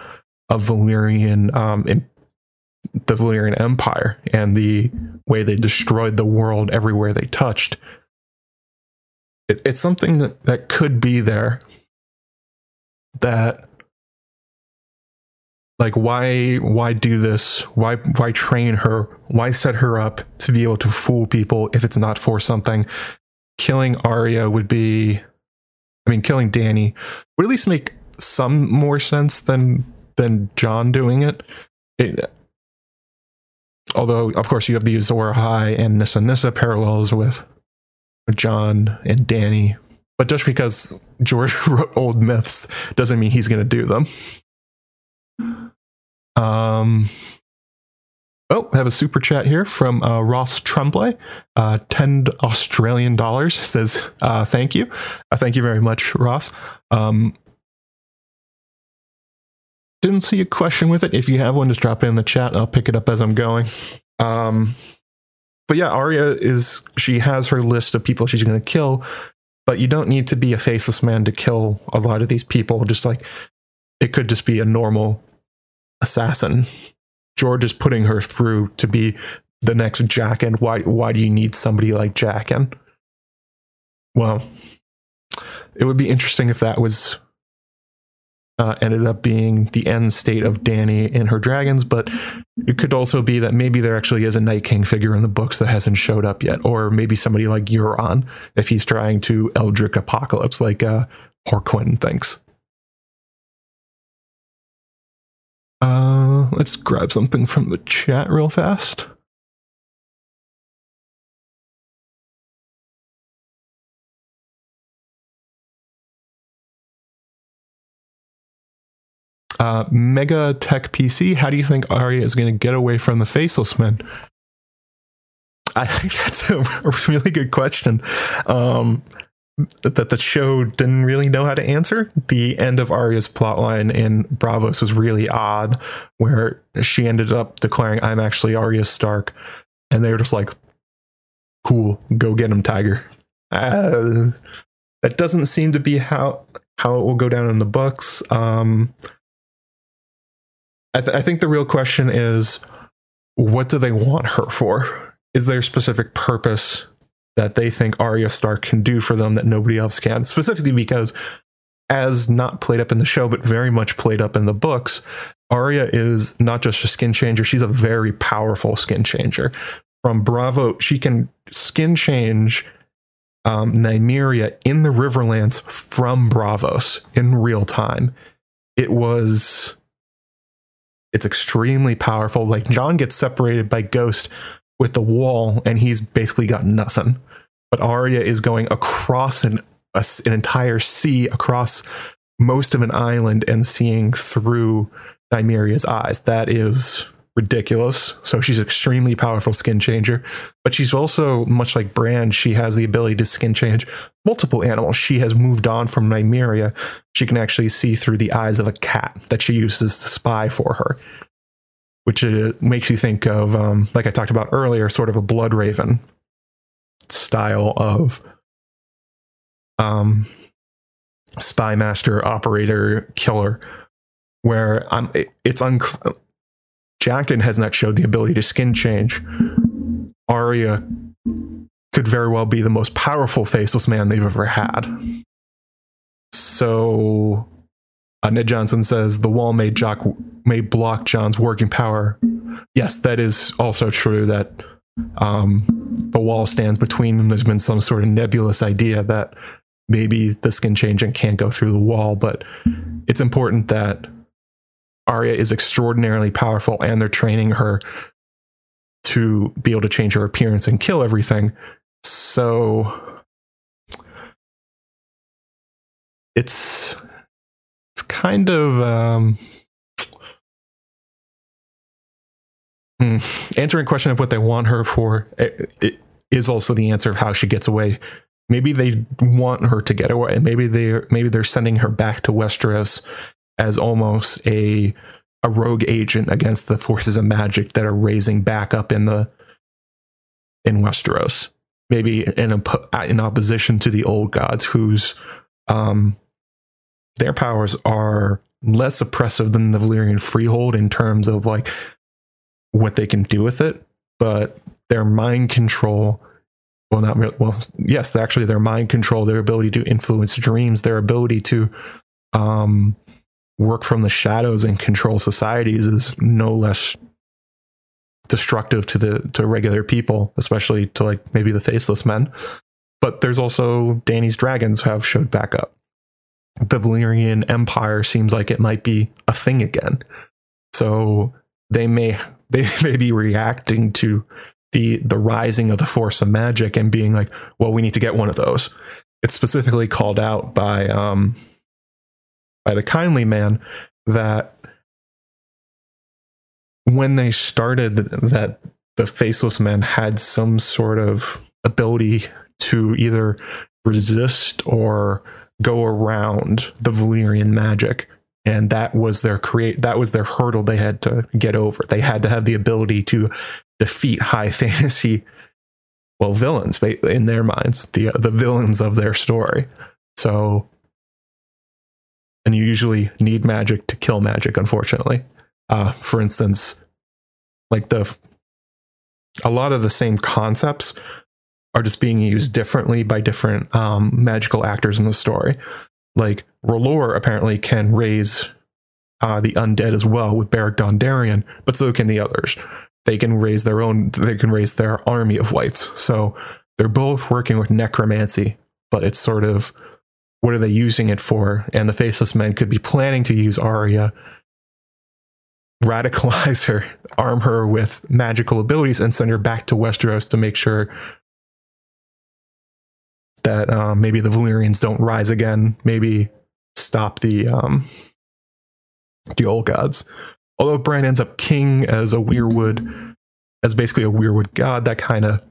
[SPEAKER 1] of Valyrian um, the Valyrian Empire and the way they destroyed the world everywhere they touched. It, it's something that, that could be there that like why why do this? Why why train her? Why set her up to be able to fool people if it's not for something? Killing Arya would be I mean killing Dany would at least make some more sense than than Jon doing it, it although of course you have the Azor Ahai and Nissa Nissa parallels with Jon and Dany. but just because George wrote old myths doesn't mean he's going to do them um, oh, I have a super chat here from uh, Ross Tremblay, uh, ten Australian dollars. Says uh, thank you, uh, thank you very much, Ross. Um, didn't see a question with it. If you have one, just drop it in the chat. I'll pick it up as I'm going. Um, but yeah, Arya is she has her list of people she's going to kill, but you don't need to be a faceless man to kill a lot of these people. Just like it could just be a normal assassin. George is putting her through to be the next Jaqen. Why why do you need somebody like Jaqen? Well, it would be interesting if that was uh, ended up being the end state of Dany and her dragons, but it could also be that maybe there actually is a Night King figure in the books that hasn't showed up yet, or maybe somebody like Euron if he's trying to Eldritch Apocalypse like uh, Horquin thinks. Uh, let's grab something from the chat real fast. Uh, Mega Tech PC, how do you think Arya is going to get away from the Faceless Men? I think that's a really good question. Um, that the show didn't really know how to answer. The end of Arya's plotline in Braavos was really odd, where she ended up declaring, "I'm actually Arya Stark," and they were just like, "Cool, go get him, Tiger." Uh, that doesn't seem to be how how it will go down in the books. Um, I, th- I think the real question is, what do they want her for? Is there a specific purpose that they think Arya Stark can do for them that nobody else can. Specifically because, as not played up in the show, but very much played up in the books, Arya is not just a skin changer, she's a very powerful skin changer. From Braavo, she can skin change um, Nymeria in the Riverlands from Braavos in real time. It was. It's extremely powerful. Like Jon gets separated by Ghost with the wall, and he's basically got nothing but Arya is going across an a, an entire sea, across most of an island, and seeing through Nymeria's eyes. That is ridiculous. So she's extremely powerful skin changer, but she's also much like Bran. She has the ability to skin change multiple animals. She has moved on from Nymeria. She can actually see through the eyes of a cat that she uses to spy for her, which uh, makes you think of, um, like I talked about earlier, sort of a blood raven style of um, spy master operator killer where I'm it, it's unclear Jaqen has not showed the ability to skin change. Arya could very well be the most powerful faceless man they've ever had. So uh, Ned Johnson says the wall may, Jock, may block Jon's working power yes, that is also true that um, the wall stands between them. There's been some sort of nebulous idea that maybe the skin changing can't go through the wall, but it's important that Arya is extraordinarily powerful and they're training her to be able to change her appearance and kill everything. So it's it's kind of um hmm, answering question of what they want her for it, it is also the answer of how she gets away. Maybe they want her to get away. Maybe they maybe they're sending her back to Westeros as almost a a rogue agent against the forces of magic that are raising back up in the in Westeros. Maybe in in opposition to the old gods, whose um, their powers are less oppressive than the Valyrian freehold in terms of like what they can do with it, but their mind control. Well, not really, well. Yes, actually, their mind control, their ability to influence dreams, their ability to um, work from the shadows and control societies is no less destructive to the to regular people, especially to like maybe the faceless men. But there's also Dany's dragons have showed back up. The Valyrian Empire seems like it might be a thing again. So they may they may be reacting to the the rising of the force of magic and being like, well, we need to get one of those. It's specifically called out by um, by the kindly man that when they started that the faceless men had some sort of ability to either resist or go around the Valyrian magic. And that was their create that was their hurdle they had to get over. They had to have the ability to defeat high fantasy well villains in their minds the the villains of their story. So and you usually need magic to kill magic unfortunately uh, for instance like the a lot of the same concepts are just being used differently by different um, magical actors in the story like R'hllor apparently can raise uh, the undead as well with Beric Dondarrion, but so can the others. They can raise their own. They can raise their army of whites. So they're both working with necromancy, but it's sort of what are they using it for? And the Faceless Men could be planning to use Arya, radicalize her, arm her with magical abilities, and send her back to Westeros to make sure that um, maybe the Valyrians don't rise again. Maybe stop the um, the old gods. Although Bran ends up king as a weirwood, as basically a weirwood god, that kind of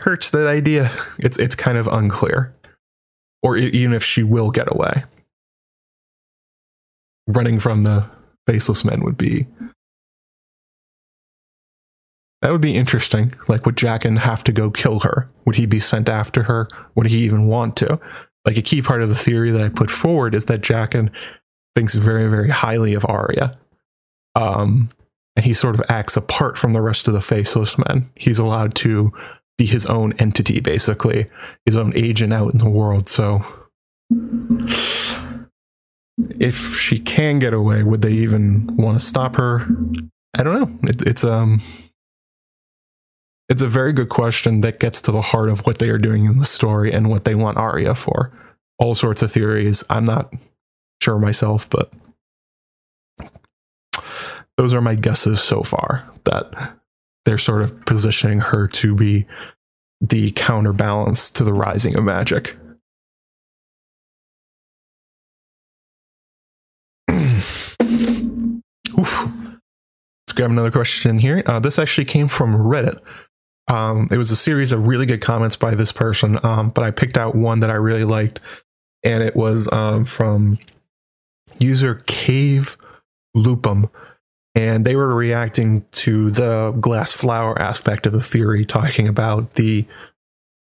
[SPEAKER 1] hurts that idea. It's it's kind of unclear or even if she will get away. Running from the faceless men would be that would be interesting. Like, would Jaqen have to go kill her? Would he be sent after her? Would he even want to? Like, a key part of the theory that I put forward is that Jaqen thinks very, very highly of Arya. Um, and he sort of acts apart from the rest of the faceless men. He's allowed to be his own entity, basically, his own agent out in the world. So, if she can get away, would they even want to stop her? I don't know. It, it's um, it's a very good question that gets to the heart of what they are doing in the story and what they want Arya for. All sorts of theories. I'm not sure myself, but those are my guesses so far. That they're sort of positioning her to be the counterbalance to the rising of magic. Oof. Let's grab another question here. Uh, this actually came from Reddit. Um, it was a series of really good comments by this person, um, but I picked out one that I really liked, and it was um, from user Cave Lupum and they were reacting to the glass flower aspect of the theory, talking about the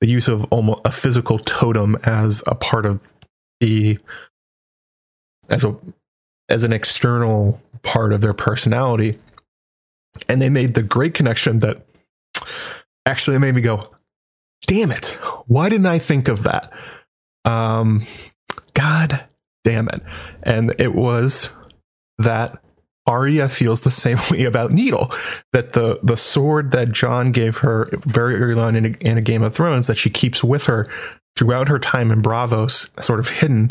[SPEAKER 1] the use of almost a physical totem as a part of the as a as an external part of their personality. And they made the great connection that actually made me go, damn it, why didn't I think of that? Um, God damn it. And it was that Arya feels the same way about Needle. That the the sword that Jon gave her very early on in a, in a Game of Thrones that she keeps with her throughout her time in Braavos, sort of hidden,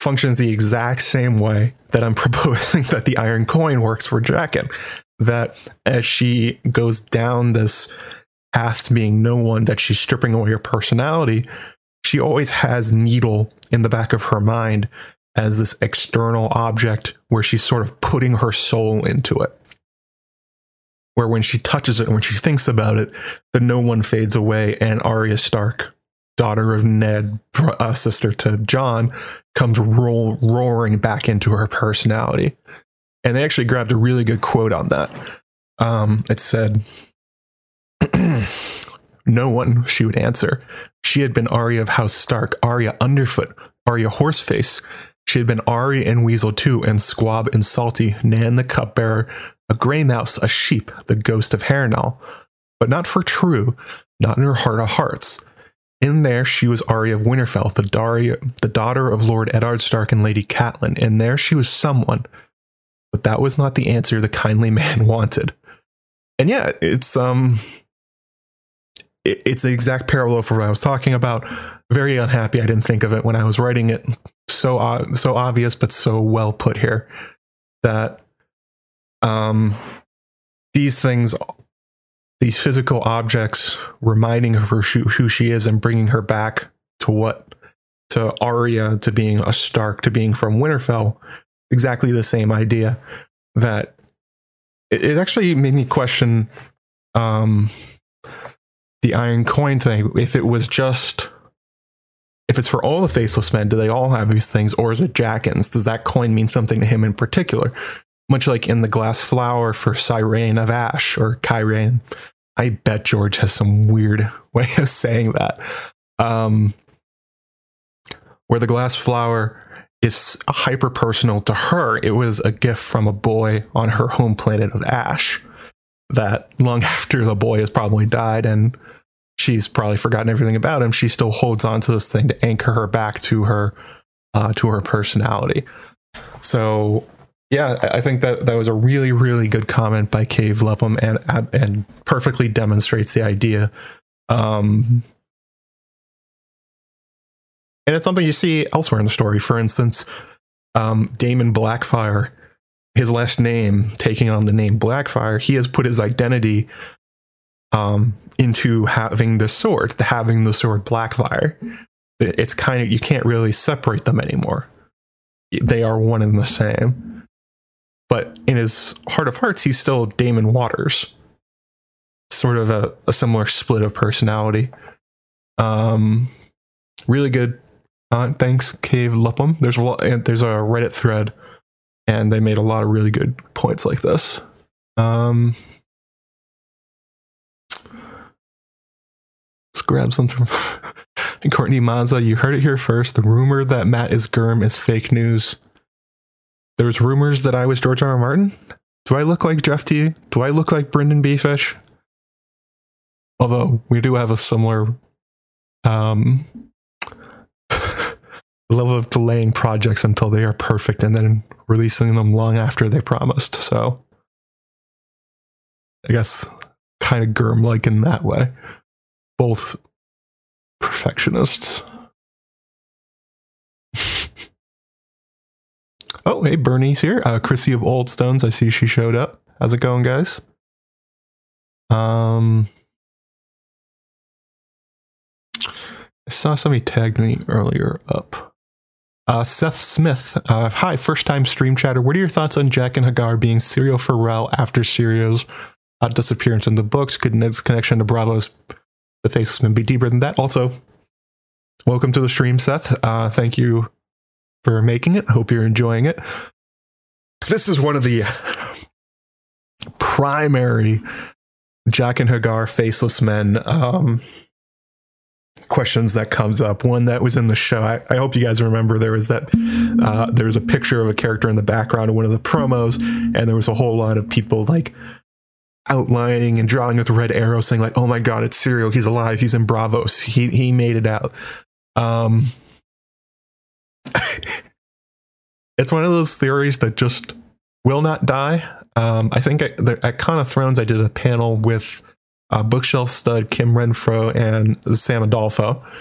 [SPEAKER 1] functions the exact same way that I'm proposing that the Iron Coin works for Jaqen. That as she goes down this path to being no one, that she's stripping away her personality, she always has Needle in the back of her mind as this external object where she's sort of putting her soul into it. Where when she touches it and when she thinks about it, the no one fades away, and Arya Stark, daughter of Ned, uh, sister to Jon, comes roaring back into her personality. And they actually grabbed a really good quote on that. Um, it said, No one, she would answer. She had been Arya of House Stark, Arya Underfoot, Arya Horseface, she had been Ari and Weasel too, and Squab and Salty, Nan the cupbearer, a grey mouse, a sheep, the ghost of Harrenhal. But not for true, not in her heart of hearts. In there, she was Arya of Winterfell, the, Daria, the daughter of Lord Eddard Stark and Lady Catelyn. In there, she was someone. But that was not the answer the kindly man wanted. And yeah, it's um, it's the exact parallel for what I was talking about. Very unhappy I didn't think of it when I was writing it so so obvious but so well put here that um these things these physical objects reminding her who she is and bringing her back to what to Arya to being a Stark to being from Winterfell exactly the same idea that it, it actually made me question um the iron coin thing. If it was just if it's for all the faceless men, do they all have these things, or is it Jaqen's? Does that coin mean something to him in particular? Much like in the glass flower for Cyrene of Ash or Kyrane. I bet George has some weird way of saying that. Um, where the glass flower is hyper personal to her, it was a gift from a boy on her home planet of Ash that long after the boy has probably died and she's probably forgotten everything about him, she still holds on to this thing to anchor her back to her uh, to her personality. So yeah, I think that that was a really really good comment by Cave Lupum and and perfectly demonstrates the idea. Um, and it's something you see elsewhere in the story. For instance, um, Daemon Blackfyre, his last name taking on the name Blackfyre, he has put his identity um, into having the sword, having the sword Blackfyre. It's kind of you can't really separate them anymore. They are one and the same. But in his heart of hearts, he's still Daemon Waters. Sort of a, a similar split of personality. Um, really good. Uh, thanks, Cave Lupum. There's a lot, there's a Reddit thread, and they made a lot of really good points like this. Um, grab something from Courtney Mazza. You heard it here first. The rumor that Matt is Gurm is fake news. There was rumors that I was George R. R. Martin. Do I look like Jeff T? Do I look like Brendan B. Fish? Although we do have a similar um, level of delaying projects until they are perfect and then releasing them long after they promised. So I guess kind of Gurm like in that way both perfectionists. oh, hey, Bernie's here. Uh, Chrissy of Old Stones. I see she showed up. How's it going, guys? Um, I saw somebody tagged me earlier up. Uh, Seth Smith. Uh, hi, first time stream chatter. What are your thoughts on Jaqen H'ghar being Syrio Forel after Syrio's uh, disappearance in the books? Could Ned's connection to Braavos the face may be deeper than that. Also, welcome to the stream, Seth. Uh, thank you for making it. Hope you're enjoying it. This is one of the primary Jaqen H'ghar faceless men um, questions that comes up. One that was in the show. I, I hope you guys remember there was that uh, there was a picture of a character in the background of one of the promos, and there was a whole lot of people like outlining and drawing with red arrow saying like oh my god it's Syrio. he's alive he's in Braavos. he he made it out um it's one of those theories that just will not die. Um, I think at, at Con of Thrones, I did a panel with uh, bookshelf stud Kim Renfro and Sam Adolfo.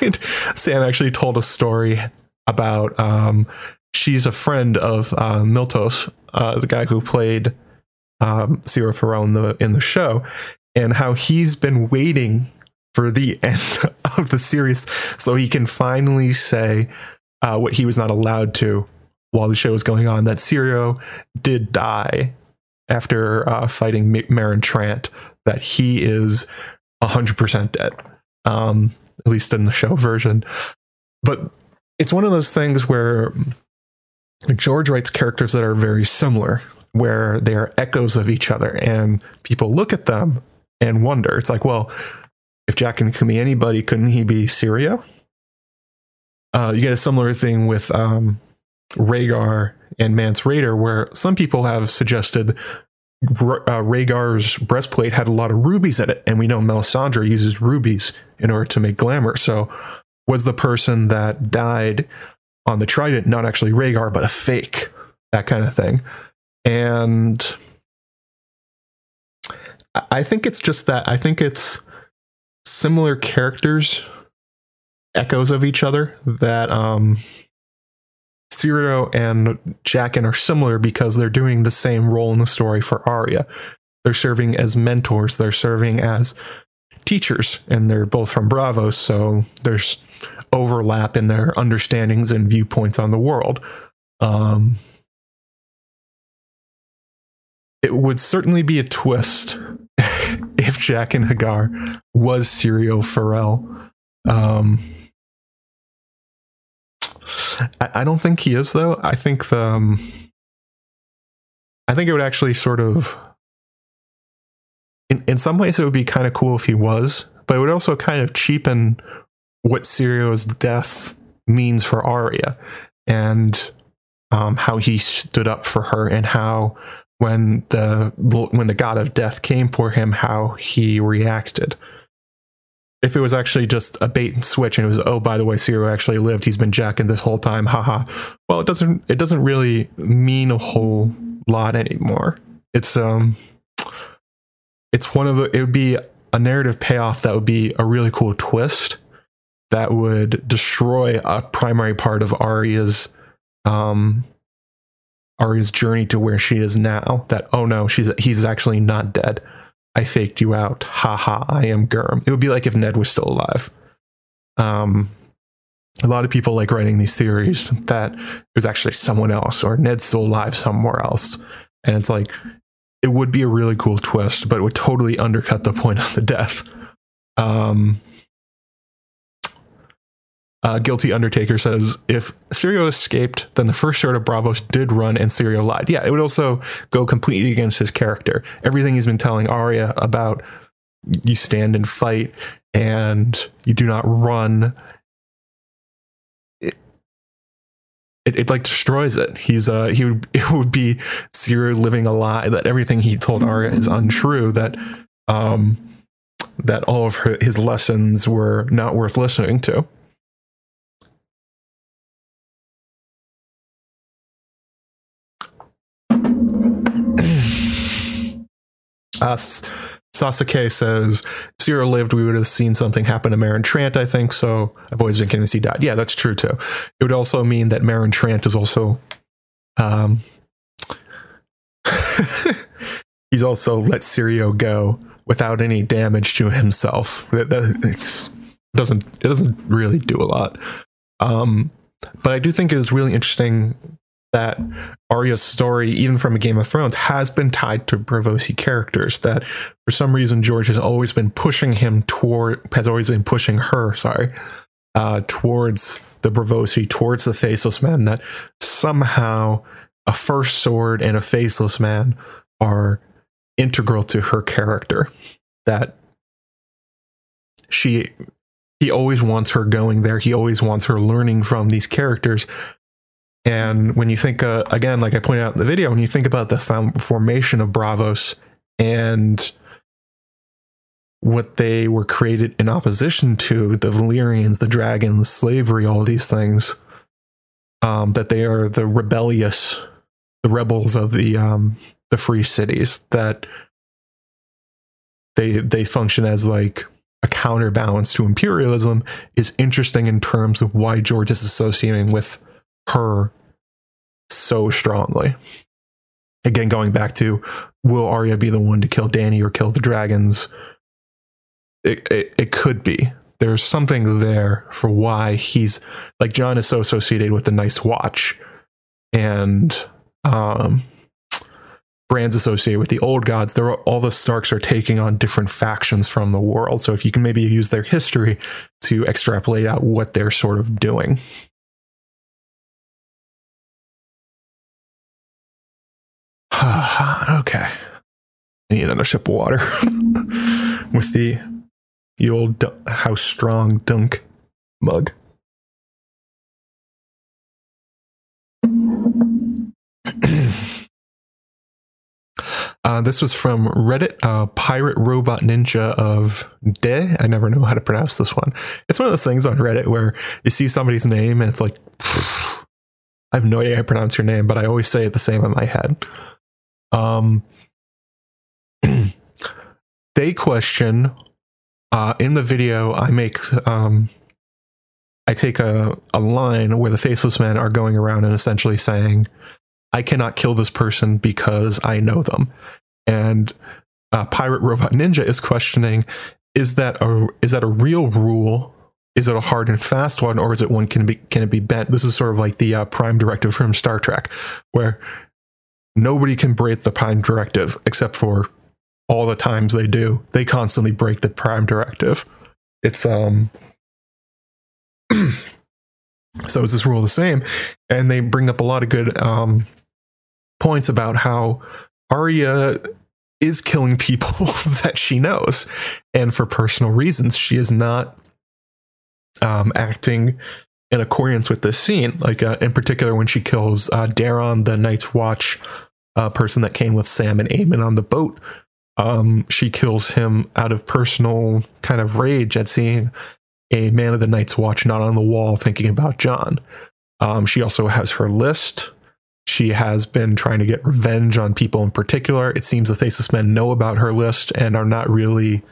[SPEAKER 1] And Sam actually told a story about um, she's a friend of uh, Miltos, uh, the guy who played um, Forel in the in the show, and how he's been waiting for the end of the series so he can finally say uh, what he was not allowed to while the show was going on. That Syrio did die after uh, fighting Meryn Trant. That he is hundred percent dead, um, at least in the show version. But it's one of those things where George writes characters that are very similar, where they are echoes of each other, and people look at them and wonder. It's like, well, if Jaqen can be anybody, couldn't he be Syrio? Uh, you get a similar thing with um, Rhaegar and Mance Rayder, where some people have suggested uh, Rhaegar's breastplate had a lot of rubies in it, and we know Melisandre uses rubies in order to make glamour. So, was the person that died on the Trident not actually Rhaegar, but a fake? That kind of thing. And I think it's just that. I think it's similar characters, echoes of each other that um Syrio and Jaqen are similar because they're doing the same role in the story for Arya. They're serving as mentors, they're serving as teachers, and they're both from Braavos, so there's overlap in their understandings and viewpoints on the world. Um, it would certainly be a twist if Jaqen H'ghar was Syrio Forel. Um, I, I, don't think he is though. I think the um, I think it would actually sort of in, in some ways it would be kind of cool if he was, but it would also kind of cheapen what Syrio's death means for Arya and um, how he stood up for her and how when the when the god of death came for him how he reacted. If it was actually just a bait and switch and it was oh by the way Syrio actually lived he's been Jaqen this whole time haha. Well it doesn't it doesn't really mean a whole lot anymore. It's um it's one of the it would be a narrative payoff that would be a really cool twist that would destroy a primary part of Arya's um Arya's journey to where she is now. That oh no, she's he's actually not dead. I faked you out. Ha ha, I am Gurm. It would be like if Ned was still alive. Um, a lot of people like writing these theories that it was actually someone else or Ned's still alive somewhere else. And it's like, it would be a really cool twist, but it would totally undercut the point of the death. Um, uh, Guilty Undertaker says if Syrio escaped, then the first sword of Braavos did run and Syrio lied. Yeah, it would also go completely against his character. Everything he's been telling Arya about you stand and fight and you do not run. It, it, like destroys it. He's uh he would it would be Syrio living a lie that everything he told Arya is untrue. That um that all of her, his lessons were not worth listening to. Uh, Sasuke says, if Syrio lived, we would have seen something happen to Meryn Trant, I think. So I've always been convinced he died. Yeah, that's true too. It would also mean that Meryn Trant is also. Um, he's also let Syrio go without any damage to himself. That, that doesn't it doesn't really do a lot. Um, but I do think it is really interesting that Arya's story, even from a Game of Thrones, has been tied to Braavosi characters. That for some reason George has always been pushing him toward, has always been pushing her, sorry, uh, towards the Braavosi, towards the Faceless Man. That somehow a first sword and a Faceless Man are integral to her character. That she he always wants her going there. He always wants her learning from these characters and when you think, uh, again, like I pointed out in the video, when you think about the formation of Braavos and what they were created in opposition to, the Valyrians, the dragons, slavery, all these things, um, that they are the rebellious the rebels of the um, the free cities that they they function as like a counterbalance to imperialism is interesting in terms of why George is associating with her so strongly. Again, going back to will Arya be the one to kill Dany or kill the dragons? It, it, it could be. There's something there for why he's like Jon is so associated with the Night's Watch, and um, Bran's associated with the old gods. There are, all the Starks are taking on different factions from the world. So if you can maybe use their history to extrapolate out what they're sort of doing. okay. I need another sip of water with the the old House Strong dunk mug. Uh, this was from Reddit, uh, Pirate Robot Ninja of De. I never know how to pronounce this one. It's one of those things on Reddit where you see somebody's name and it's like, I have no idea how to pronounce your name, but I always say it the same in my head. Um, they question uh, in the video. I make um, I take a, a line where the faceless men are going around and essentially saying, I cannot kill this person because I know them. And uh, Pirate Robot Ninja is questioning, is that a is that a real rule? Is it a hard and fast one, or is it one can be can it be bent? This is sort of like the uh, Prime Directive from Star Trek, where nobody can break the Prime Directive except for all the times they do. They constantly break the Prime Directive. It's um. so is this rule the same? And they bring up a lot of good um points about how Arya is killing people that she knows, and for personal reasons. She is not um, acting in accordance with this scene. Like uh, in particular, when she kills uh, Daron, the Night's Watch uh, person that came with Sam and Aemon on the boat. Um, she kills him out of personal kind of rage at seeing a man of the Night's Watch not on the wall thinking about Jon. Um, she also has her list she has been trying to get revenge on people in particular. It seems the Faceless Men know about her list and are not really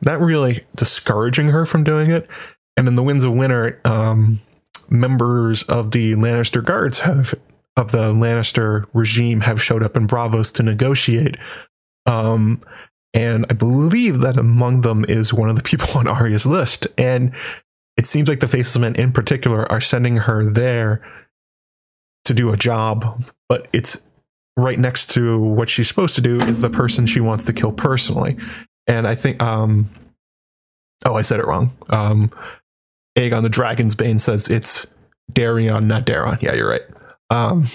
[SPEAKER 1] not really discouraging her from doing it. And in the Winds of Winter, um, members of the Lannister guards have of the Lannister regime have showed up in Braavos to negotiate. Um, and I believe that among them is one of the people on Arya's list. And it seems like the Faceless Men in particular are sending her there to do a job, but it's right next to what she's supposed to do is the person she wants to kill personally. And I think, um, oh, I said it wrong. Um, Aegon the Dragon's Bane says it's Dareon, not Daron. Yeah, you're right. Um,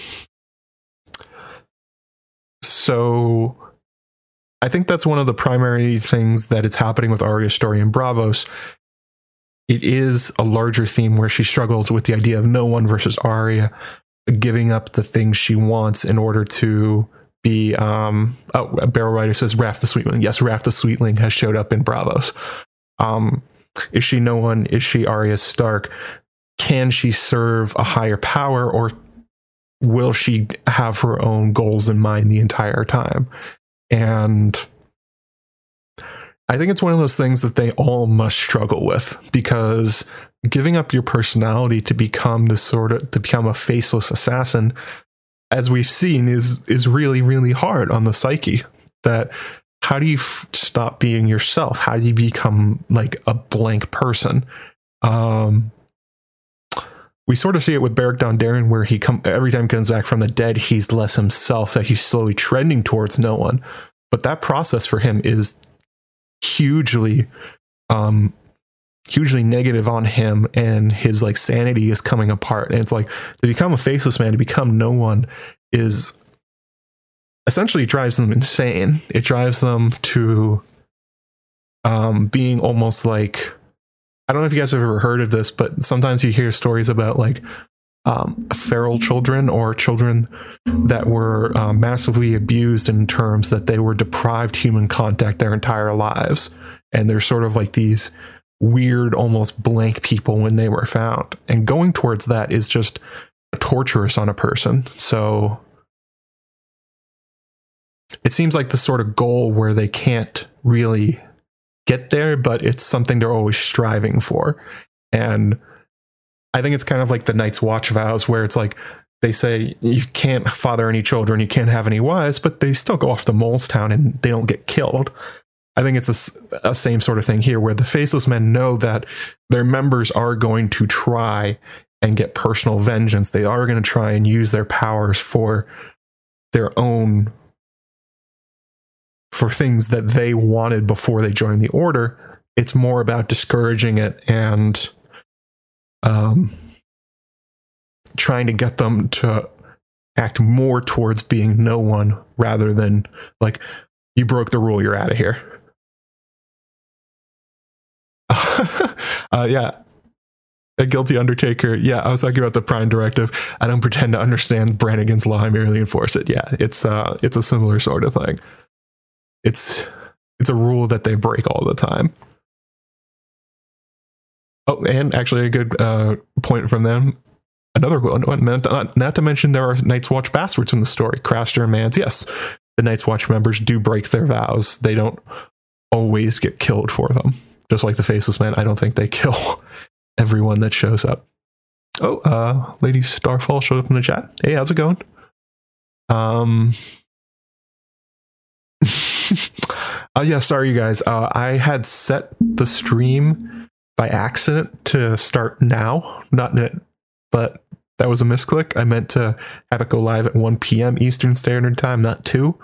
[SPEAKER 1] so I think that's one of the primary things that is happening with Arya's story in Braavos. It is a larger theme where she struggles with the idea of no one versus Arya, giving up the things she wants in order to be um oh barrel writer says Raff the Sweetling. Yes, Raff the Sweetling has showed up in Braavos. Um is she no one? Is she Arya Stark? Can she serve a higher power or will she have her own goals in mind the entire time? And I think it's one of those things that they all must struggle with because giving up your personality to become this sort of to become a faceless assassin as we've seen is is really really hard on the psyche. That how do you f- stop being yourself? How do you become like a blank person? Um we sort of see it with Beric Dondarrion where he come every time he comes back from the dead he's less himself that he's slowly trending towards no one. But that process for him is hugely um hugely negative on him and his like sanity is coming apart. And it's like to become a faceless man to become no one is essentially drives them insane. It drives them to um being almost like i don't know if you guys have ever heard of this but sometimes you hear stories about like um, feral children or children that were uh, massively abused in terms that they were deprived human contact their entire lives and they're sort of like these weird, almost blank people when they were found. And going towards that is just torturous on a person. So it seems like the sort of goal where they can't really get there, but it's something they're always striving for. And I think it's kind of like the Night's Watch vows, where it's like they say you can't father any children, you can't have any wives, but they still go off to Mole's Town and they don't get killed. I think it's a, a, same sort of thing here, where the faceless men know that their members are going to try and get personal vengeance. They are going to try and use their powers for their own for things that they wanted before they joined the order. It's more about discouraging it and um, trying to get them to act more towards being no one rather than like you broke the rule you're out of here. Uh, yeah. A guilty undertaker. Yeah i was talking about the prime directive. I don't pretend to understand brannigan's law. I merely enforce it. Yeah it's uh it's a similar sort of thing it's it's a rule that they break all the time. Oh and actually a good uh point from them. Another one not, not to mention there are night's watch bastards in the story. Craster and Mance. Yes the night's watch members do break their vows. They don't always get killed for them. Just like the faceless man i don't think they kill everyone that shows up. Oh uh lady starfall showed up in the chat. Hey how's it going? Um uh, yeah, sorry, you guys. Uh, I had set the stream by accident to start now, not it, but that was a misclick. I meant to have it go live at 1 p.m. Eastern Standard Time, not 2.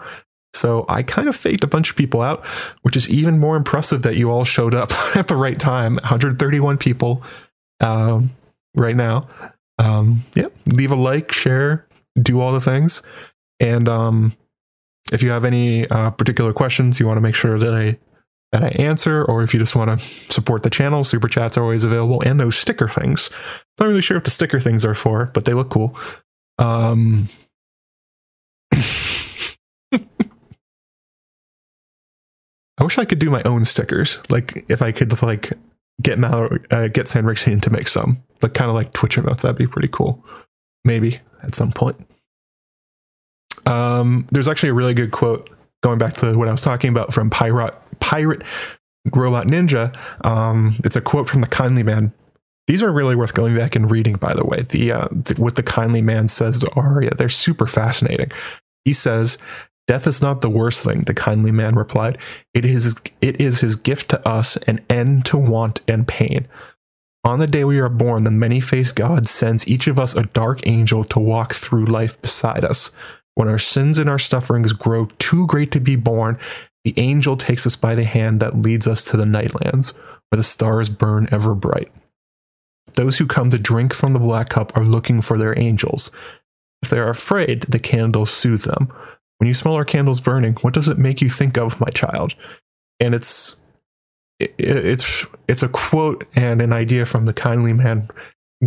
[SPEAKER 1] So I kind of faked a bunch of people out, which is even more impressive that you all showed up at the right time. 131 people um, right now. Um, yeah, leave a like, share, do all the things. And um, if you have any uh, particular questions you want to make sure that I that I answer, or if you just want to support the channel, super chats are always available, and those sticker things. Not really sure what the sticker things are for, but they look cool. Um, I wish I could do my own stickers. Like if I could like get Mal- uh, get Sanrixian to make some, like kind of like Twitch emotes. That'd be pretty cool. Maybe at some point. Um, there's actually a really good quote going back to what I was talking about from Pirate Pirate Robot Ninja. Um, it's a quote from the Kindly Man. These are really worth going back and reading, by the way. The, uh, the what the Kindly Man says to Arya, they're super fascinating. He says, "Death is not the worst thing." The Kindly Man replied, "It is it is his gift to us, an end to want and pain." On the day we are born, the many faced God sends each of us a dark angel to walk through life beside us. When our sins and our sufferings grow too great to be borne, the angel takes us by the hand that leads us to the nightlands, where the stars burn ever bright. Those who come to drink from the black cup are looking for their angels. If they are afraid, the candles soothe them. When you smell our candles burning, what does it make you think of, my child? And it's it, it's it's a quote and an idea from the kindly man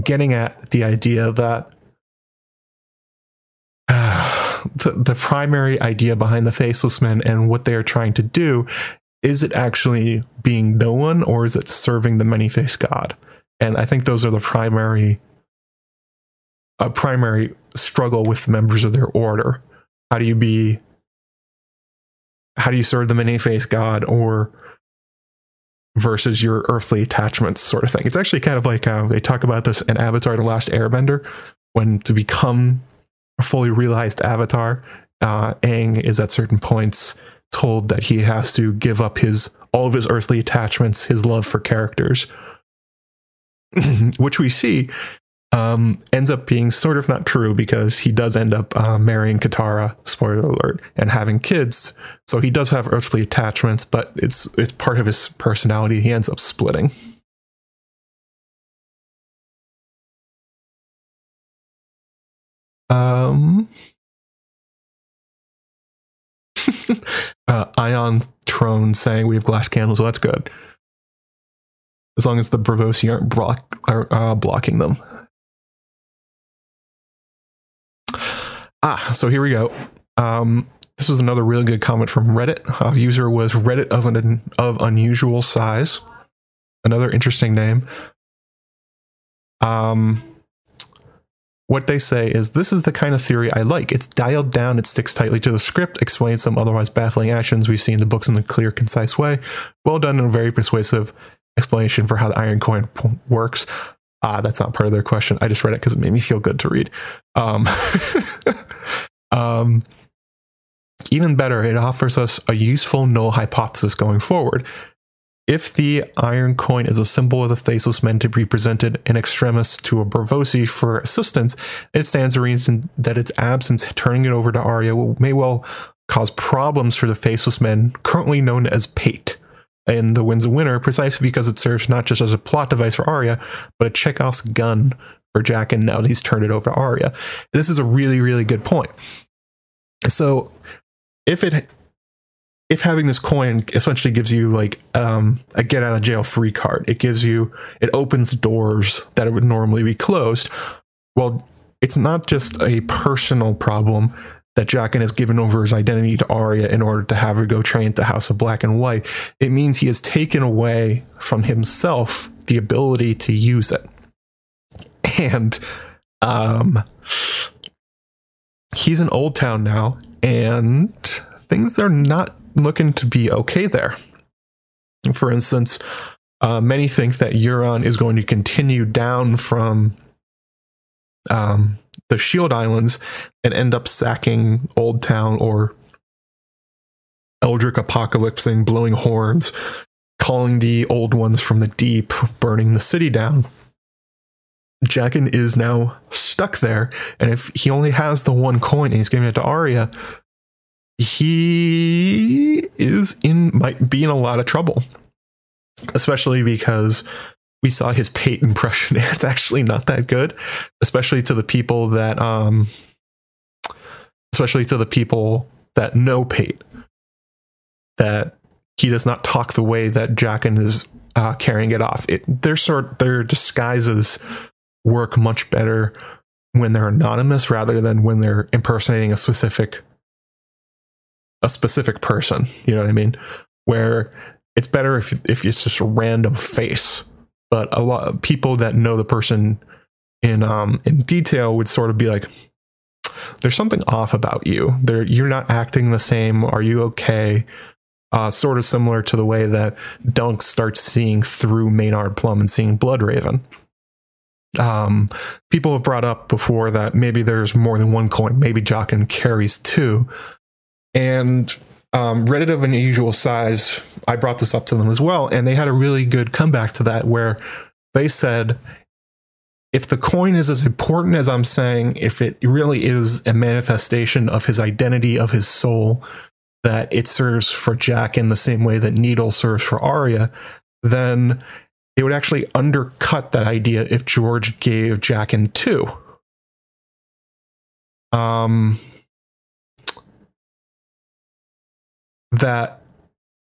[SPEAKER 1] getting at the idea that the, the primary idea behind the faceless men and what they are trying to do is it actually being no one or is it serving the many faced god? And i think those are the primary a primary struggle with members of their order. How do you be how do you serve the many faced god or versus your earthly attachments sort of thing? It's actually kind of like uh, they talk about this in avatar the last airbender when to become fully realized avatar, uh, Aang is at certain points told that he has to give up his all of his earthly attachments, his love for characters, which we see um, ends up being sort of not true because he does end up uh, marrying Katara, spoiler alert, and having kids. So he does have earthly attachments, but it's it's part of his personality. He ends up splitting. Um, uh, Ion Trone saying we have glass candles. Well, that's good. As long as the Braavosi aren't block, uh, blocking them. Ah, so here we go. Um, this was another really good comment from Reddit. User was Reddit of an of unusual size. Another interesting name. Um, what they say is this is the kind of theory I like. It's dialed down, it sticks tightly to the script, explains some otherwise baffling actions we see in the books in a clear, concise way. Well done and a very persuasive explanation for how the Iron Coin works. Ah, that's not part of their question. I just read it because it made me feel good to read. Um, um, even better, it offers us a useful null hypothesis going forward. If the iron coin is a symbol of the faceless men to be presented in extremis to a Braavosi for assistance, it stands to reason that its absence, turning it over to Arya, may well cause problems for the faceless men, currently known as Pate. And the win's a winner precisely because it serves not just as a plot device for Arya, but a Chekhov's gun for Jaqen, and now he's turned it over to Arya. This is a really, really good point. So if it if having this coin essentially gives you like um, a get out of jail free card, it gives you it opens doors that would normally be closed. Well, it's not just a personal problem that Jaqen has given over his identity to Arya in order to have her go train at the House of Black and White. It means he has taken away from himself the ability to use it. And um he's in Oldtown now, and things are not looking to be okay there. For instance, uh, many think that Euron is going to continue down from um, the Shield Islands and end up sacking Oldtown or eldritch apocalypsing, blowing horns, calling the old ones from the deep, burning the city down. Jaqen is now stuck there, and if he only has the one coin and he's giving it to Arya, he is in might be in a lot of trouble. Especially because we saw his Pate impression. It's actually not that good, especially to the people that um especially to the people that know Pate. That he does not talk the way that Jaqen is uh, carrying it off. It, their sort their disguises work much better when they're anonymous rather than when they're impersonating a specific a specific person. You know what I mean? Where it's better if if it's just a random face, but a lot of people that know the person in um in detail would sort of be like, "There's something off about you. There, you're not acting the same. Are you okay?" Uh, sort of similar to the way that Dunk starts seeing through Maynard Plumm and seeing Bloodraven um, people have brought up before that maybe there's more than one coin. Maybe Jaqen carries two. And um, Reddit of unusual size, I brought this up to them as well, and they had a really good comeback to that where they said, if the coin is as important as I'm saying, if it really is a manifestation of his identity, of his soul, that it serves for Jaqen in the same way that Needle serves for Arya, then it would actually undercut that idea if George gave Jaqen two. Um, that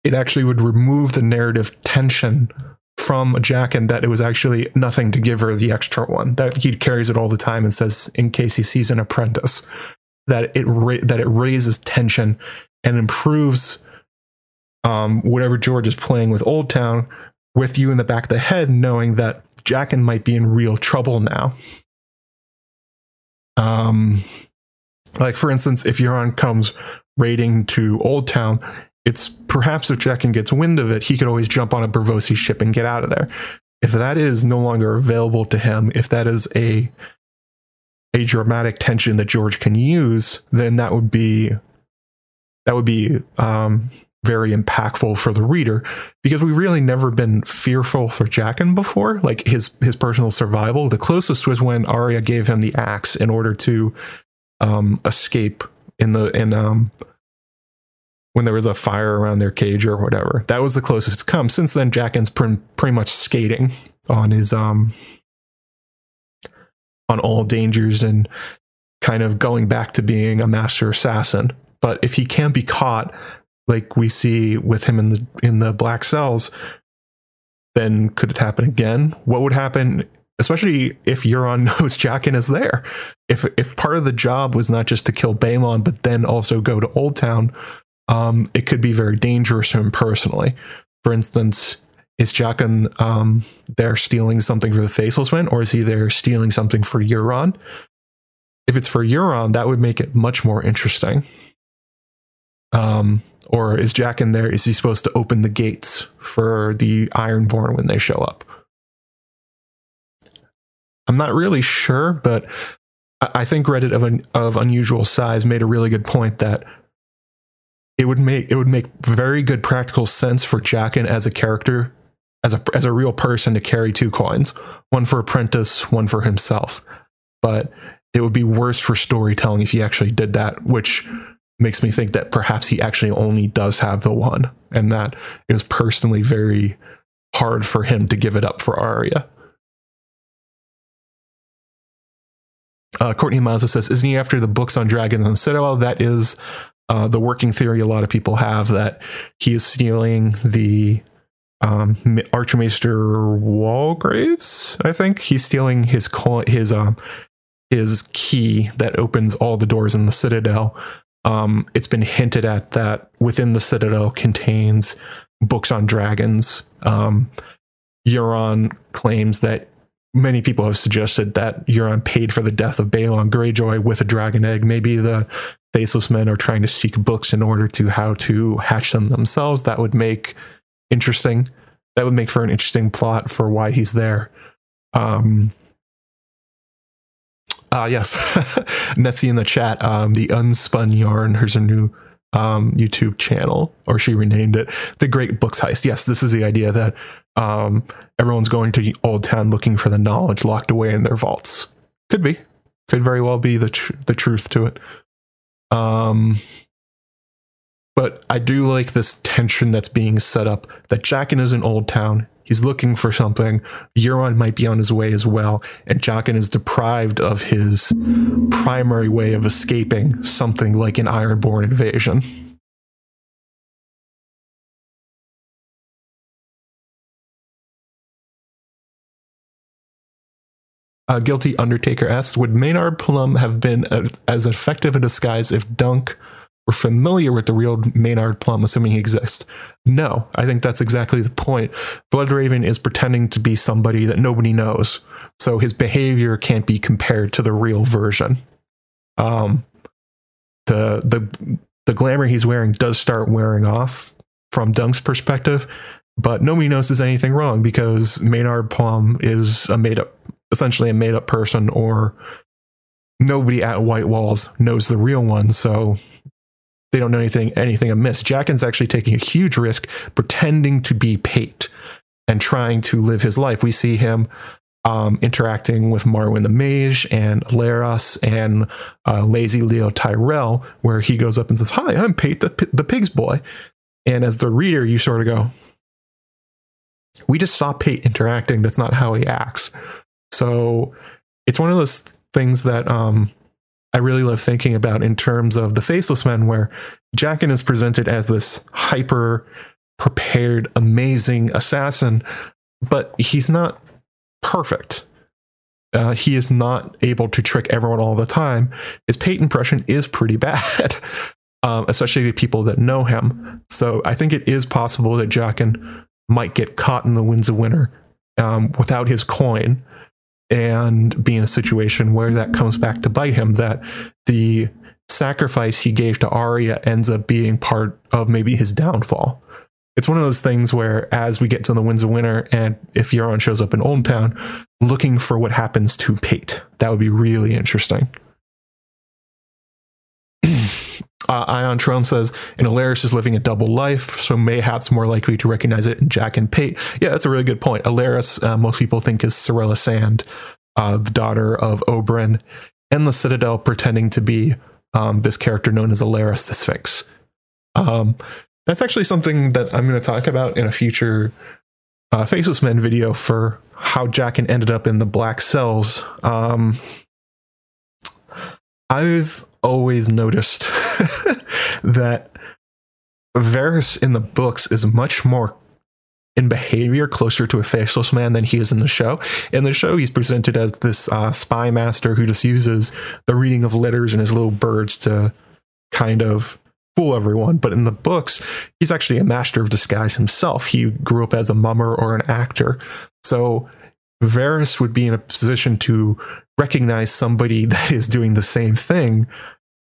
[SPEAKER 1] it actually would remove the narrative tension from Jaqen and that it was actually nothing to give her the extra one that he carries it all the time and says in case he sees an apprentice that it ra- that it raises tension and improves um, whatever George is playing with Oldtown with you in the back of the head, knowing that Jaqen might be in real trouble now. Um, like for instance, if Euron comes raiding to Oldtown, it's perhaps if Jaqen gets wind of it, he could always jump on a Braavosi ship and get out of there. If that is no longer available to him, if that is a a dramatic tension that George can use, then that would be that would be um, very impactful for the reader because we've really never been fearful for Jaqen before, like his his personal survival. The closest was when Arya gave him the axe in order to um, escape in the in um when there was a fire around their cage or whatever. That was the closest it's come. Since then, Jaqen's pre- pretty much skating on his um on all dangers and kind of going back to being a master assassin. But if he can't be caught, like we see with him in the in the black cells, then could it happen again? What would happen, especially if Euron knows Jaqen is there? If if part of the job was not just to kill Balon, but then also go to Oldtown, um, it could be very dangerous to him personally. For instance, is Jaqen um, there stealing something for the Faceless Men, or is he there stealing something for Euron? if it's for Euron, that would make it much more interesting. Um, or is Jaqen there? Is he supposed to open the gates for the Ironborn when they show up? I'm not really sure, but I think Reddit of of unusual size made a really good point that it would make it would make very good practical sense for Jaqen as a character, as a as a real person to carry two coins, one for apprentice, one for himself. But it would be worse for storytelling if he actually did that, which makes me think that perhaps he actually only does have the one, and that was personally very hard for him to give it up for Arya. Uh, Courtney Mazza says, "Isn't he after the books on dragons and Citadel?" That is uh, the working theory a lot of people have that he is stealing the um, Archmaester Walgraves. I think he's stealing his his um, his key that opens all the doors in the Citadel. Um, it's been hinted at that within the Citadel contains books on dragons. Um, Euron claims that many people have suggested that Euron paid for the death of Balon Greyjoy with a dragon egg. Maybe the faceless men are trying to seek books in order to how to hatch them themselves. That would make interesting. That would make for an interesting plot for why he's there. Um, uh, yes, Nessie in the chat. Um, the Unspun Yarn. Here's a new um, YouTube channel, or she renamed it the Great Books Heist. Yes, this is the idea that um, everyone's going to Oldtown looking for the knowledge locked away in their vaults. Could be, could very well be the tr- the truth to it. Um, but I do like this tension that's being set up that Jaqen is in Oldtown. He's looking for something. Euron might be on his way as well, and Jaqen is deprived of his primary way of escaping something like an Ironborn invasion. Uh, Guilty Undertaker asks, would Maynard Plumm have been a, as effective a disguise if Dunk were familiar with the real Maynard Plumm, assuming he exists? No, I think that's exactly the point. Bloodraven is pretending to be somebody that nobody knows, so his behavior can't be compared to the real version. Um, the the the glamour he's wearing does start wearing off from Dunk's perspective, but nobody notices anything wrong because Maynard Plumm is a made up essentially a made up person or nobody at White Walls knows the real one, so they don't know anything anything amiss. Jaqen's actually taking a huge risk pretending to be Pate and trying to live his life. We see him um, interacting with Marwyn the Mage and Larys and uh, Lazy Leo Tyrell, where he goes up and says, "Hi, I'm Pate the the pig's boy," and as the reader, you sort of go, "We just saw Pate interacting. That's not how he acts." So it's one of those things that um, I really love thinking about in terms of the Faceless Men, where Jaqen is presented as this hyper prepared, amazing assassin, but he's not perfect. Uh, he is not able to trick everyone all the time. His Pate impression is pretty bad, um, especially the people that know him. So I think it is possible that Jaqen might get caught in the Winds of Winter um, without his coin and be in a situation where that comes back to bite him, that the sacrifice he gave to Arya ends up being part of maybe his downfall. It's one of those things where, as we get to the Winds of Winter, and if Euron shows up in Oldtown, looking for what happens to Pate, that would be really interesting. Uh, Ion Tron says, and Alleras is living a double life, so mayhaps more likely to recognize it in Jack and Pate. Yeah, that's a really good point. Alleras, uh, most people think is Sarella Sand, uh, the daughter of Oberyn, and the Citadel pretending to be um, this character known as Alleras the Sphinx. Um, that's actually something that I'm going to talk about in a future uh, Faceless Men video for how Jaqen ended up in the Black Cells. Um, I've always noticed that Varys in the books is much more in behavior closer to a faceless man than he is in the show. In the show, he's presented as this uh, spy master who just uses the reading of letters and his little birds to kind of fool everyone. But in the books, he's actually a master of disguise himself. He grew up as a mummer or an actor. So Varys would be in a position to recognize somebody that is doing the same thing,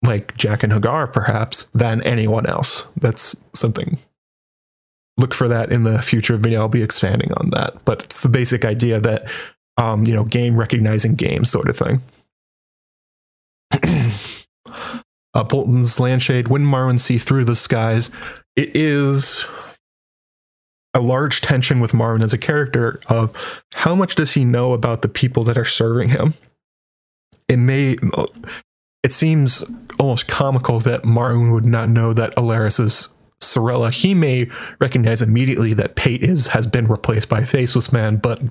[SPEAKER 1] like Jaqen H'ghar, perhaps, than anyone else. That's something. Look for that in the future video. I'll be expanding on that, but it's the basic idea that, um, you know, game recognizing game sort of thing. uh, Bolton's Landshade, when Marwyn see through the skies, it is a large tension with Marwyn as a character of how much does he know about the people that are serving him. It may, it seems almost comical that Marwyn would not know that Alleras is Sarella. He may recognize immediately that Pate is has been replaced by Faceless Man, but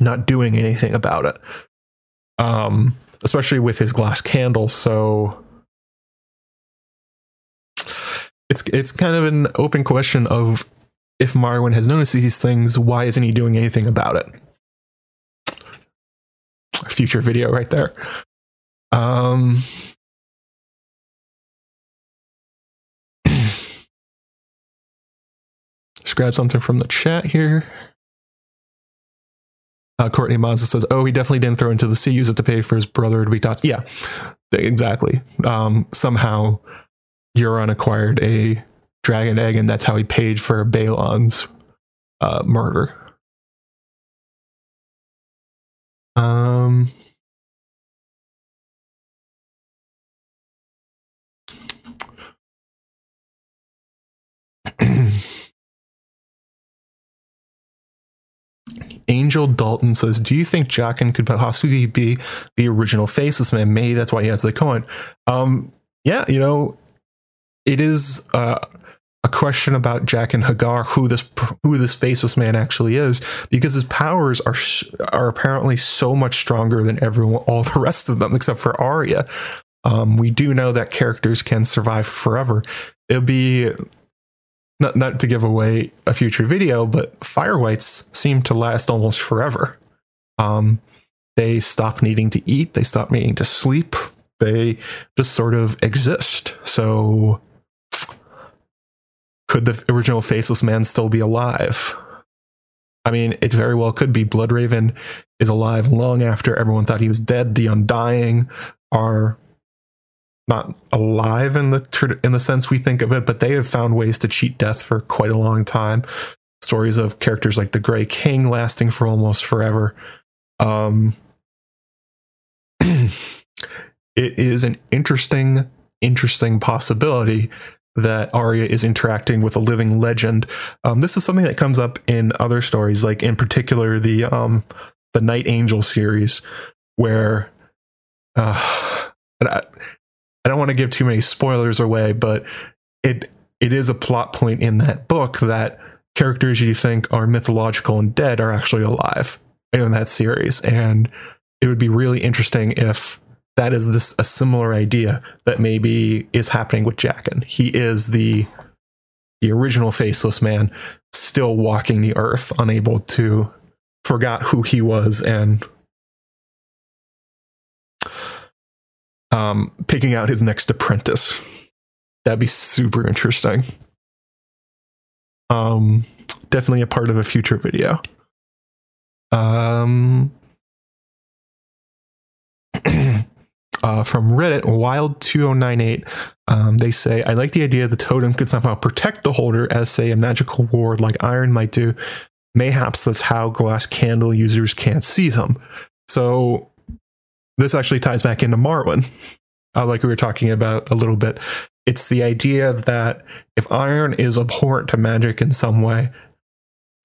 [SPEAKER 1] not doing anything about it. Um, especially with his glass candle. So it's it's kind of an open question of if Marwyn has noticed these things, why isn't he doing anything about it? Future video right there. Um, just grab something from the chat here. Uh, Courtney Mazza says, "Oh, he definitely didn't throw into the sea. Use it to pay for his brother to be taught." Yeah, exactly. Um, somehow, Euron acquired a dragon egg, and that's how he paid for Balon's uh, murder. Um. Angel Dalton says, "Do you think Jaqen could possibly be the original Faceless Man? Maybe that's why he has the coin." Um, yeah, you know, it is uh, a question about Jaqen H'ghar, who this who this Faceless Man actually is, because his powers are are apparently so much stronger than everyone, all the rest of them, except for Arya. Um, we do know that characters can survive forever. It'll be not not to give away a future video, but Firewights seem to last almost forever. Um, they stop needing to eat, they stop needing to sleep, they just sort of exist. So, could the original Faceless Man still be alive? I mean, it very well could be. Bloodraven is alive long after everyone thought he was dead. The Undying are not alive in the in the sense we think of it, but they have found ways to cheat death for quite a long time. Stories of characters like the Grey King lasting for almost forever. Um, it is an interesting, interesting possibility that Arya is interacting with a living legend. Um, this is something that comes up in other stories, like in particular the um, the Night Angel series, where uh, I, I don't want to give too many spoilers away, but it it is a plot point in that book that characters you think are mythological and dead are actually alive in that series, and it would be really interesting if that is this a similar idea that maybe is happening with Jaqen. He is the the original faceless man, still walking the earth, unable to forgot who he was and um, picking out his next apprentice. That'd be super interesting. Um, definitely a part of a future video. Um, uh, from Reddit, Wild2098, um, they say, I like the idea the totem could somehow protect the holder as, say, a magical ward like Iron might do. Mayhaps that's how glass candle users can't see them. So this actually ties back into Marwyn, uh, like we were talking about a little bit. It's the idea that if iron is abhorrent to magic in some way,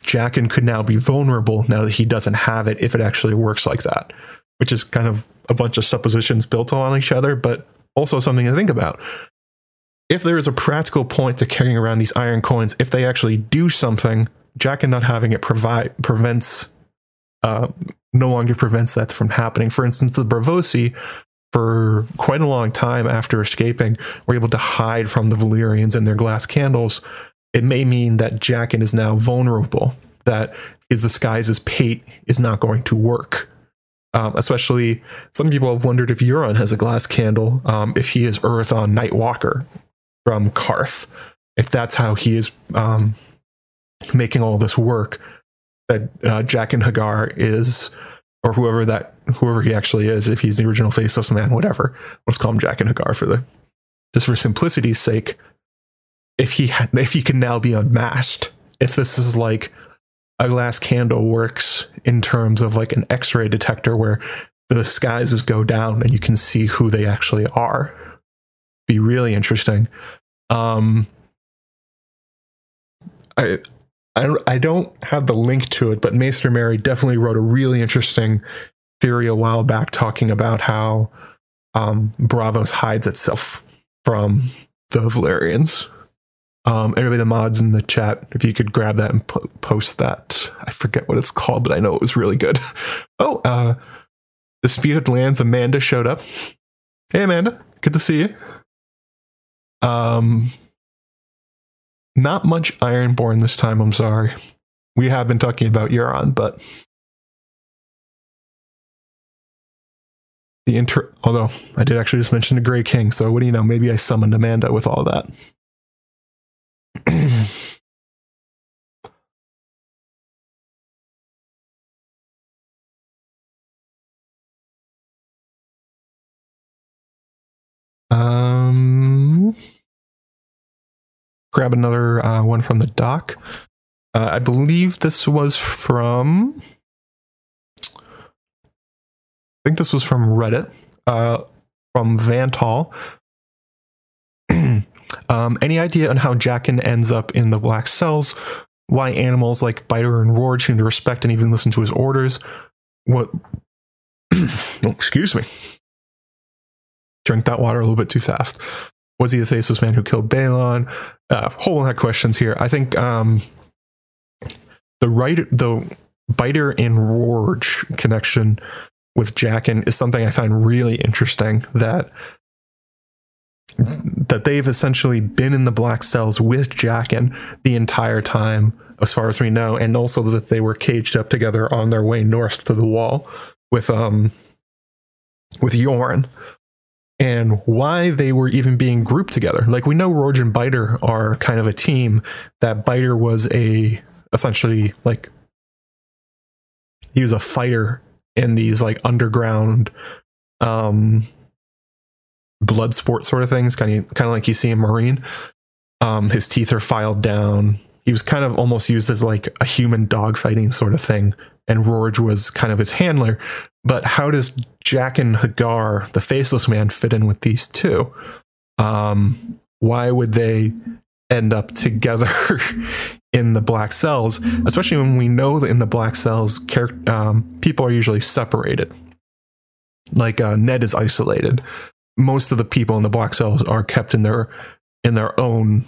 [SPEAKER 1] Jaqen could now be vulnerable now that he doesn't have it if it actually works like that, which is kind of a bunch of suppositions built on each other, but also something to think about. If there is a practical point to carrying around these iron coins, if they actually do something, Jaqen not having it provide prevents uh, no longer prevents that from happening. For instance, the Braavosi, for quite a long time after escaping, were able to hide from the Valyrians and their glass candles. It may mean that Jaqen is now vulnerable, that his disguise as Pate is not going to work. Um, especially, some people have wondered if Euron has a glass candle, um, if he is Earth Urrathon Nightwalker from Qarth, if that's how he is um, making all this work that uh, and H'ghar is, or whoever that whoever he actually is, if he's the original faceless man, whatever. Let's call him Jaqen H'ghar for the just for simplicity's sake. If he if he can now be unmasked, if this is like a glass candle works in terms of like an X-ray detector where the disguises go down and you can see who they actually are. Be really interesting. Um, I, I, I don't have the link to it, but Maester Mary definitely wrote a really interesting theory a while back talking about how um, Braavos hides itself from the Valyrians. Um, everybody, the mods in the chat, if you could grab that and po- post that. I forget what it's called, but I know it was really good. Oh, uh, Disputed Lands, Amanda showed up. Hey, Amanda, good to see you. Um, not much Ironborn this time, I'm sorry. We have been talking about Euron, but the inter although I did actually just mention the Grey King, so what do you know? Maybe I summoned Amanda with all that. um grab another uh, one from the doc. Uh, I believe this was from. I think this was from Reddit, uh, from Vantal. Um, any idea on how Jaqen ends up in the black cells? Why animals like Biter and Rorge seem to respect and even listen to his orders? What? oh, excuse me. Drink that water a little bit too fast. Was he the faceless man who killed Balon? Uh, whole lot of questions here. I think um, the right, the Biter and Rorge connection with Jaqen is something I find really interesting. That that they've essentially been in the black cells with Jaqen the entire time, as far as we know, and also that they were caged up together on their way north to the wall with um with Yoren and why they were even being grouped together. Like we know Rorge and Biter are kind of a team. That Biter was a essentially like he was a fighter in these like underground um blood sport sort of things, kind of kind of like you see in Meereen. Um his teeth are filed down. He was kind of almost used as like a human dog fighting sort of thing. And Rorge was kind of his handler. But how does Jaqen H'ghar, the faceless man, fit in with these two? Um, why would they end up together in the black cells, especially when we know that in the black cells, um, people are usually separated. Like uh, Ned is isolated. Most of the people in the black cells are kept in their in their own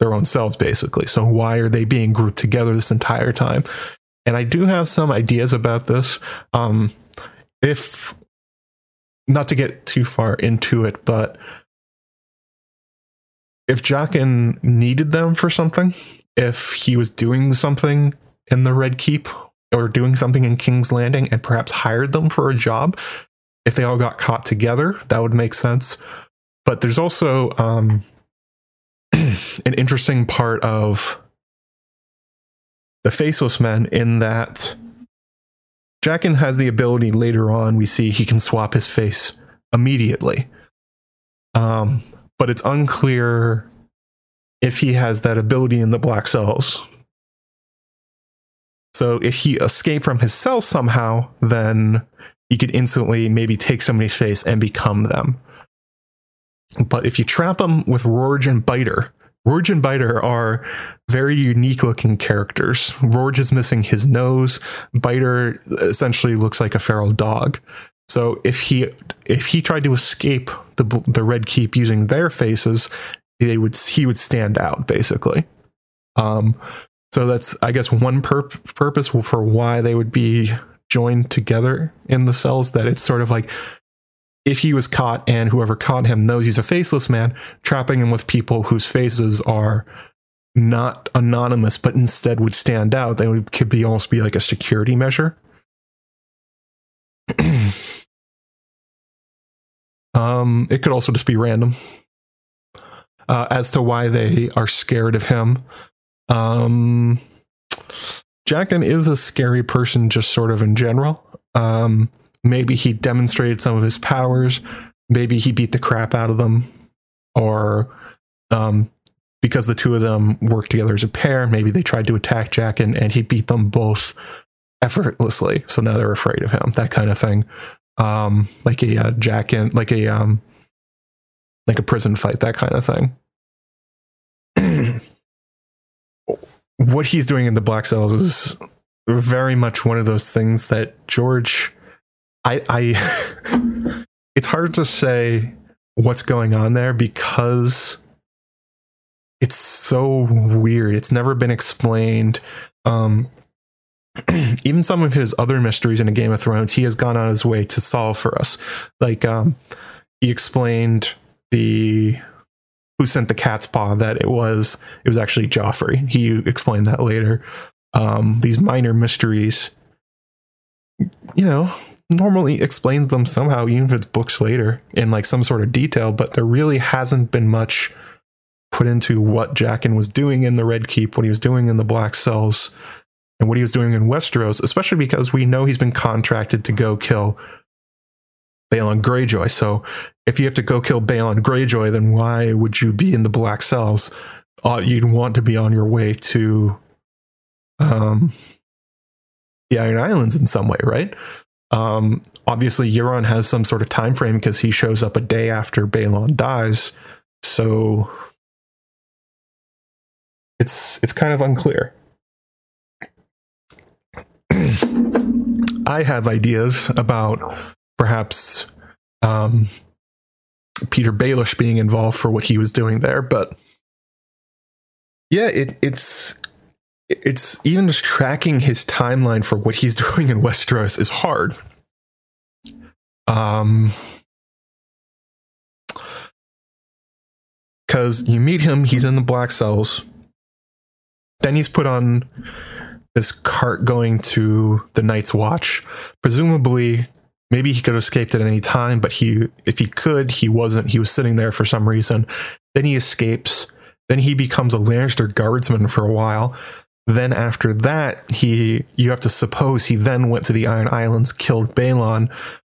[SPEAKER 1] their own cells, basically. So why are they being grouped together this entire time? And I do have some ideas about this. Um, if not to get too far into it, but if Jaqen needed them for something, if he was doing something in the Red Keep or doing something in King's Landing and perhaps hired them for a job, if they all got caught together, that would make sense. But there's also um, an interesting part of the faceless men in that Jaqen has the ability later on, we see he can swap his face immediately. Um, but it's unclear if he has that ability in the black cells. So if he escaped from his cell somehow, then he could instantly maybe take somebody's face and become them. But if you trap them with Rorge and Biter, Rorge and Biter are very unique looking characters. Rorge is missing his nose. Biter essentially looks like a feral dog. So if he if he tried to escape the the Red Keep using their faces, they would he would stand out basically. Um, so that's I guess one pur- purpose for why they would be joined together in the cells. That it's sort of like if he was caught and whoever caught him knows he's a faceless man, trapping him with people whose faces are not anonymous but instead would stand out, they would, could be almost be like a security measure. um, it could also just be random uh, as to why they are scared of him. Um, Jaqen is a scary person, just sort of in general. Um, maybe he demonstrated some of his powers. Maybe he beat the crap out of them, or um, because the two of them worked together as a pair, maybe they tried to attack Jaqen and he beat them both effortlessly. So now they're afraid of him. That kind of thing. Um, like a uh, Jaqen, like a um, like a prison fight, that kind of thing. what he's doing in the Black Cells is very much one of those things that George, I, I, it's hard to say what's going on there because it's so weird. It's never been explained. Um, even some of his other mysteries in a Game of Thrones, he has gone on his way to solve for us. Like um, he explained the who sent the cat's paw that it was it was actually Joffrey. He explained that later. Um, these minor mysteries, you know, normally explains them somehow, even if it's books later in like some sort of detail. But there really hasn't been much put into what Jaqen was doing in the Red Keep, what he was doing in the Black Cells, and what he was doing in Westeros, especially because we know he's been contracted to go kill Balon Greyjoy. So if you have to go kill Balon Greyjoy, then why would you be in the Black Cells? Uh, you'd want to be on your way to um, the Iron Islands in some way, right? Um, obviously, Euron has some sort of time frame because he shows up a day after Balon dies. So it's it's kind of unclear. I have ideas about perhaps um, Petyr Baelish being involved for what he was doing there, but yeah, it, it's it's even just tracking his timeline for what he's doing in Westeros is hard. Um, because you meet him, he's in the Black Cells then he's put on this cart going to the Night's Watch. Presumably, maybe he could have escaped at any time, but he, if he could, he wasn't. He was sitting there for some reason. Then he escapes. Then he becomes a Lannister guardsman for a while. Then after that, he you have to suppose he then went to the Iron Islands, killed Balon,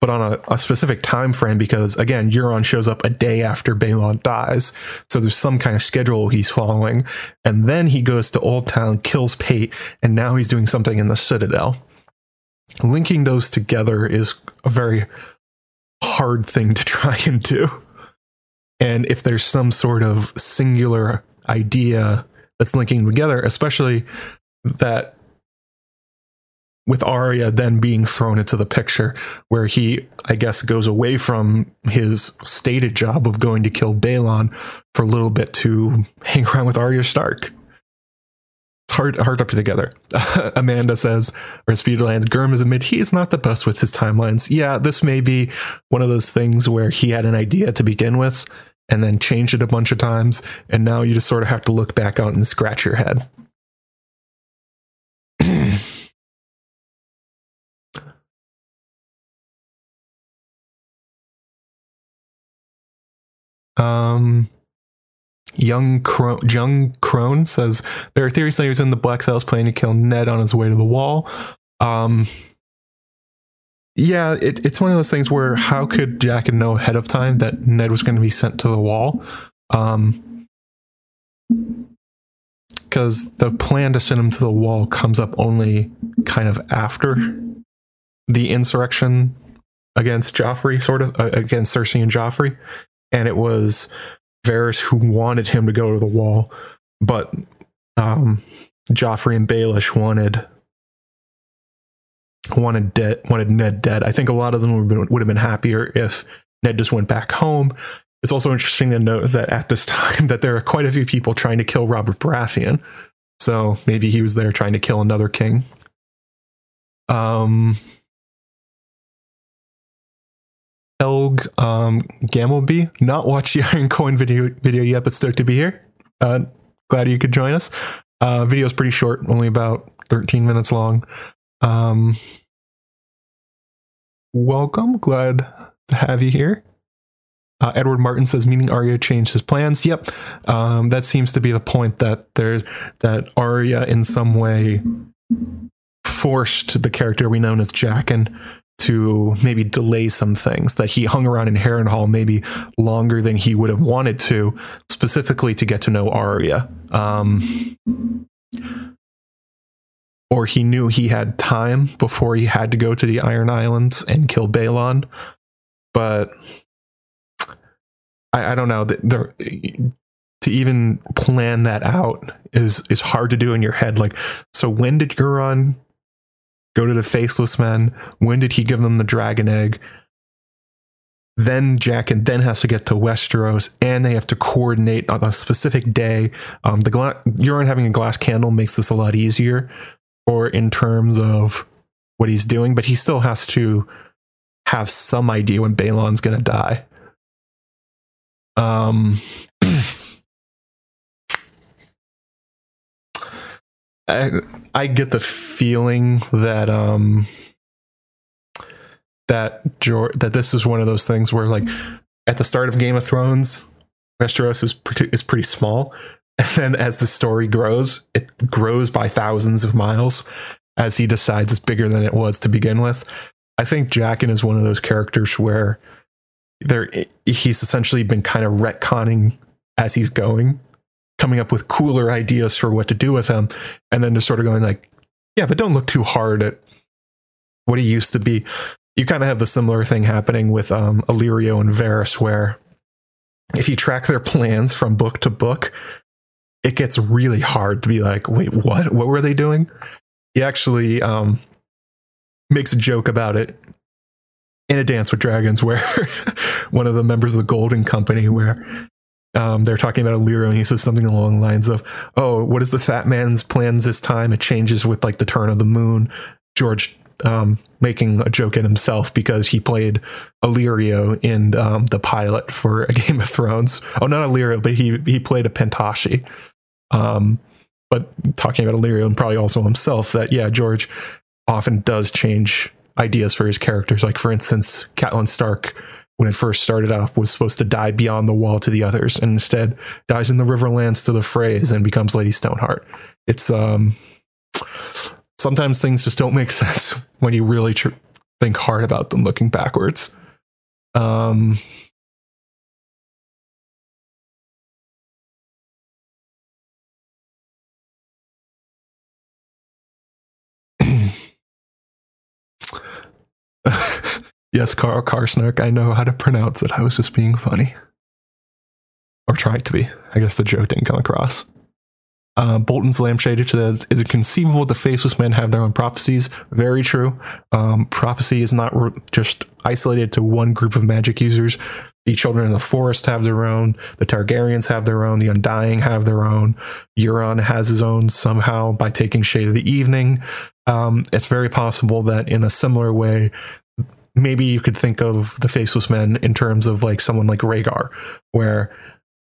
[SPEAKER 1] but on a, a, specific time frame because again euron shows up a day after balon dies so there's some kind of schedule he's following and then he goes to old town kills pate and now he's doing something in the citadel linking those together is a very hard thing to try and do and if there's some sort of singular idea that's linking together especially that with Arya then being thrown into the picture, where he, I guess, goes away from his stated job of going to kill Balon for a little bit to hang around with Arya Stark. Hard to put together. Amanda says, or Speedlands, Gurm is admit he is not the best with his timelines. Yeah, this may be one of those things where he had an idea to begin with and then changed it a bunch of times, and now you just sort of have to look back out and scratch your head. Um, young Cro- young Crone says there are theories that he was in the Black Cells planning to kill Ned on his way to the Wall. Um, yeah, it, it's one of those things where how could Jaqen know ahead of time that Ned was going to be sent to the Wall? Um, because the plan to send him to the Wall comes up only kind of after the insurrection against Joffrey, sort of uh, against Cersei and Joffrey and it was Varys who wanted him to go to the wall, but um, Joffrey and Baelish wanted wanted dead wanted Ned dead. I think a lot of them would have, been, would have been happier if Ned just went back home. It's also interesting to note that at this time that there are quite a few people trying to kill Robert Baratheon. So maybe he was there trying to kill another king. Um Elg um, Gambleby. Not watched the Iron Coin video video yet, but stoked to be here. Uh, glad you could join us. Uh, video is pretty short, only about 13 minutes long. Um, welcome. Glad to have you here. Uh, Edward Martin says, meaning Arya changed his plans. Yep, um, that seems to be the point that there that Arya in some way forced the character we know as Jaqen to maybe delay some things that he hung around in Harrenhal maybe longer than he would have wanted to, specifically to get to know Arya. Um, or he knew he had time before he had to go to the Iron Islands and kill Balon. But I, I don't know. There, to even plan that out is is hard to do in your head. Like, so when did Euron go to the Faceless Men? When did he give them the Dragon Egg? Then Jaqen then has to get to Westeros, and they have to coordinate on a specific day. Um, the gla- having a glass candle makes this a lot easier, or in terms of what he's doing, but he still has to have some idea when Balon's going to die. Um, I, I get the feeling that um that that this is one of those things where like at the start of Game of Thrones, Westeros is pretty, is pretty small, and then as the story grows, it grows by thousands of miles as he decides it's bigger than it was to begin with. I think Jaqen is one of those characters where there he's essentially been kind of retconning as he's going coming up with cooler ideas for what to do with him and then just sort of going like yeah but don't look too hard at what he used to be. You kind of have the similar thing happening with um, Illyrio and Varys where if you track their plans from book to book it gets really hard to be like wait what? What were they doing? He actually um, makes a joke about it in a dance with dragons where one of the members of the golden company where um, they're talking about Illyrio and he says something along the lines of, "Oh, what is the fat man's plans this time? It changes with like the turn of the moon." George um, making a joke at himself because he played Illyrio in um, the pilot for a Game of Thrones. Oh, not Illyrio, but he he played a Pentoshi. Um, but talking about Illyrio and probably also himself, that yeah, George often does change ideas for his characters. Like for instance, Catelyn Stark when it first started off was supposed to die beyond the wall to the others and instead dies in the riverlands to the Freys and becomes lady stoneheart. It's um sometimes things just don't make sense when you really tr- think hard about them looking backwards. Um Yes, Carl Karsnark, I know how to pronounce it. I was just being funny. Or trying to be. I guess the joke didn't come across. Uh, Bolton's lampshade says, Is it conceivable the faceless men have their own prophecies? Very true. Um, prophecy is not re- just isolated to one group of magic users. The children of the forest have their own. The Targaryens have their own. The Undying have their own. Euron has his own somehow by taking Shade of the Evening. Um, it's very possible that in a similar way, maybe you could think of the faceless men in terms of like someone like Rhaegar, where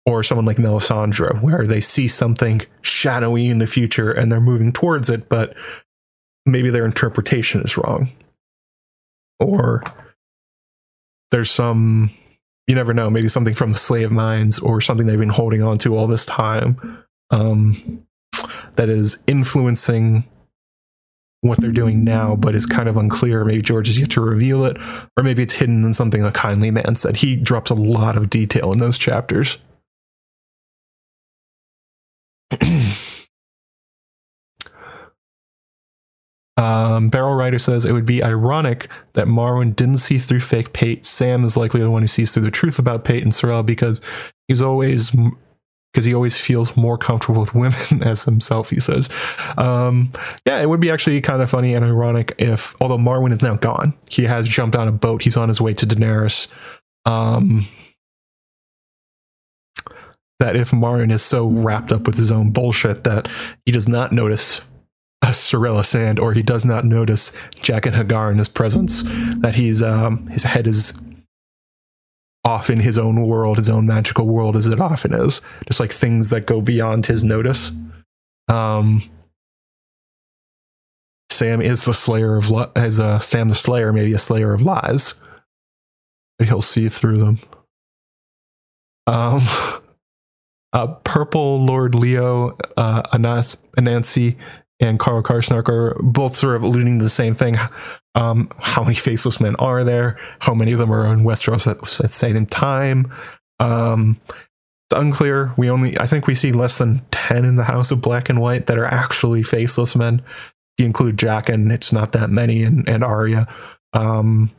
[SPEAKER 1] or someone like Melisandre, where they see something shadowy in the future and they're moving towards it, but maybe their interpretation is wrong. Or there's some you never know, maybe something from the slave minds or something they've been holding on to all this time um, that is influencing what they're doing now, but is kind of unclear. Maybe George has yet to reveal it, or maybe it's hidden in something a kindly man said. He drops a lot of detail in those chapters. um, Barrel Rider says it would be ironic that Marwyn didn't see through fake Pate. Sam is likely the one who sees through the truth about Pate and Sarella because he's always because he always feels more comfortable with women as himself, he says. Um, yeah, it would be actually kind of funny and ironic if, although Marwyn is now gone, he has jumped on a boat, he's on his way to Daenerys. Um, that if Marwyn is so wrapped up with his own bullshit that he does not notice a Sarella Sand or he does not notice Jaqen H'ghar in his presence, that he's um, his head is off in his own world, his own magical world, as it often is. Just like things that go beyond his notice. Um, Sam is the slayer of as uh, Sam the Slayer, maybe a slayer of lies. But he'll see through them. Um, uh, Purple Lord Leo uh, Anas- Anansi and Carl Karsnark are both sort of alluding to the same thing. Um, how many faceless men are there? How many of them are in Westeros at, the same time? Um, it's unclear. We only, I think we see less than 10 in the House of Black and White that are actually faceless men. You include Jaqen, it's not that many, and, and Arya. Um,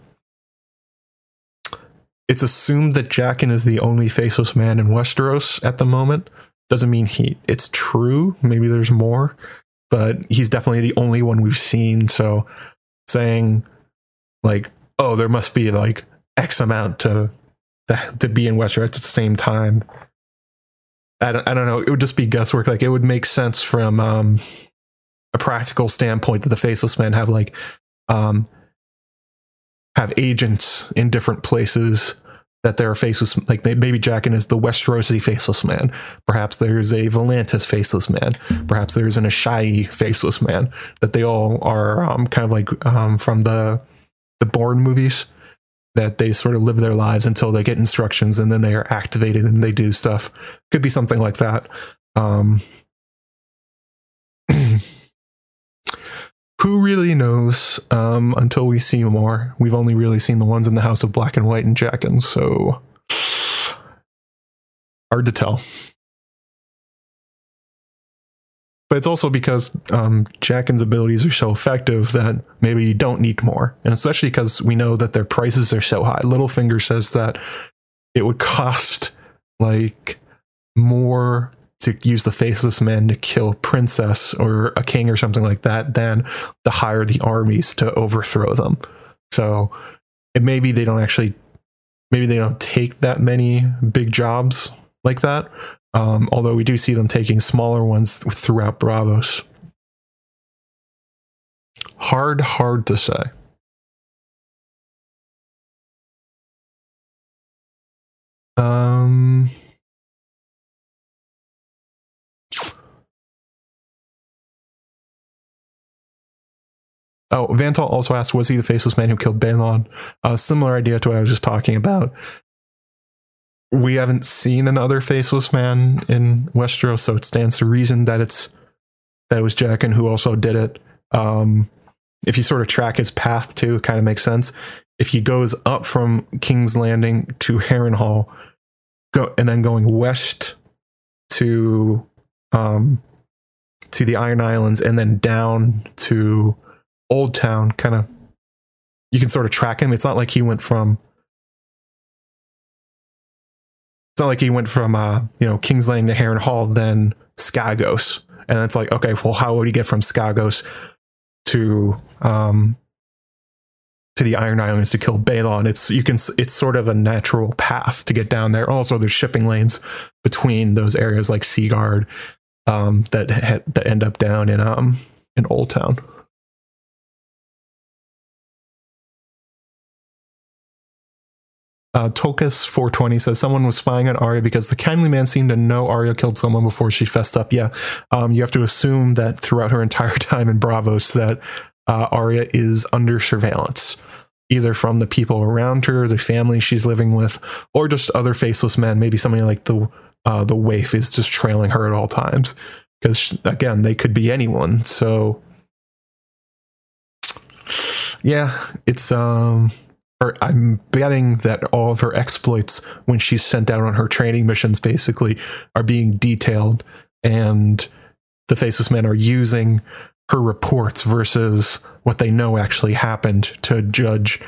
[SPEAKER 1] it's assumed that Jaqen is the only faceless man in Westeros at the moment. Doesn't mean he it's true. Maybe there's more, but he's definitely the only one we've seen. So saying like, oh, there must be like X amount to to be in Westeros at the same time. I don't, I don't know. It would just be guesswork. Like it would make sense from um, a practical standpoint that the faceless men have like um, have agents in different places that there are faceless like maybe Jaqen is the Westerosi faceless man. Perhaps there's a Volantis faceless man. Perhaps there's an Asshai faceless man. That they all are um, kind of like um, from the the Bourne movies. That they sort of live their lives until they get instructions and then they are activated and they do stuff. Could be something like that. Um, who really knows um, until we see more? We've only really seen the ones in the House of Black and White and Jaqen, so hard to tell. But it's also because um, Jaqen's abilities are so effective that maybe you don't need more. And especially because we know that their prices are so high. Littlefinger says that it would cost like more to use the faceless men to kill princess or a king or something like that than to hire the armies to overthrow them. So it maybe they don't actually maybe they don't take that many big jobs like that. Um, although we do see them taking smaller ones throughout Braavos. Hard, hard to say. Um, Oh, Vantal also asked, was he the faceless man who killed Balon? A similar idea to what I was just talking about. We haven't seen another faceless man in Westeros, so it stands to reason that it's that it was Jaqen who also did it. Um, if you sort of track his path too, it kind of makes sense. If he goes up from King's Landing to Harrenhal, go and then going west to um, to the Iron Islands, and then down to Old Town kind of you can sort of track him. It's not like he went from it's not like he went from uh, you know, King's Lane to Harrenhal, then Skagos. And it's like, okay, well, how would he get from Skagos to um to the Iron Islands to kill Balon? It's you can it's sort of a natural path to get down there. Also, there's shipping lanes between those areas like Seaguard um that that end up down in um in Old Town. Uh, Tolkis 420 says someone was spying on Arya because the kindly man seemed to know Arya killed someone before she fessed up. Yeah, um, you have to assume that throughout her entire time in Braavos that uh, Arya is under surveillance, either from the people around her, the family she's living with, or just other faceless men. Maybe somebody like the uh, the waif is just trailing her at all times. Because again, they could be anyone. So yeah, it's um I'm betting that all of her exploits when she's sent out on her training missions basically are being detailed and the faceless men are using her reports versus what they know actually happened to judge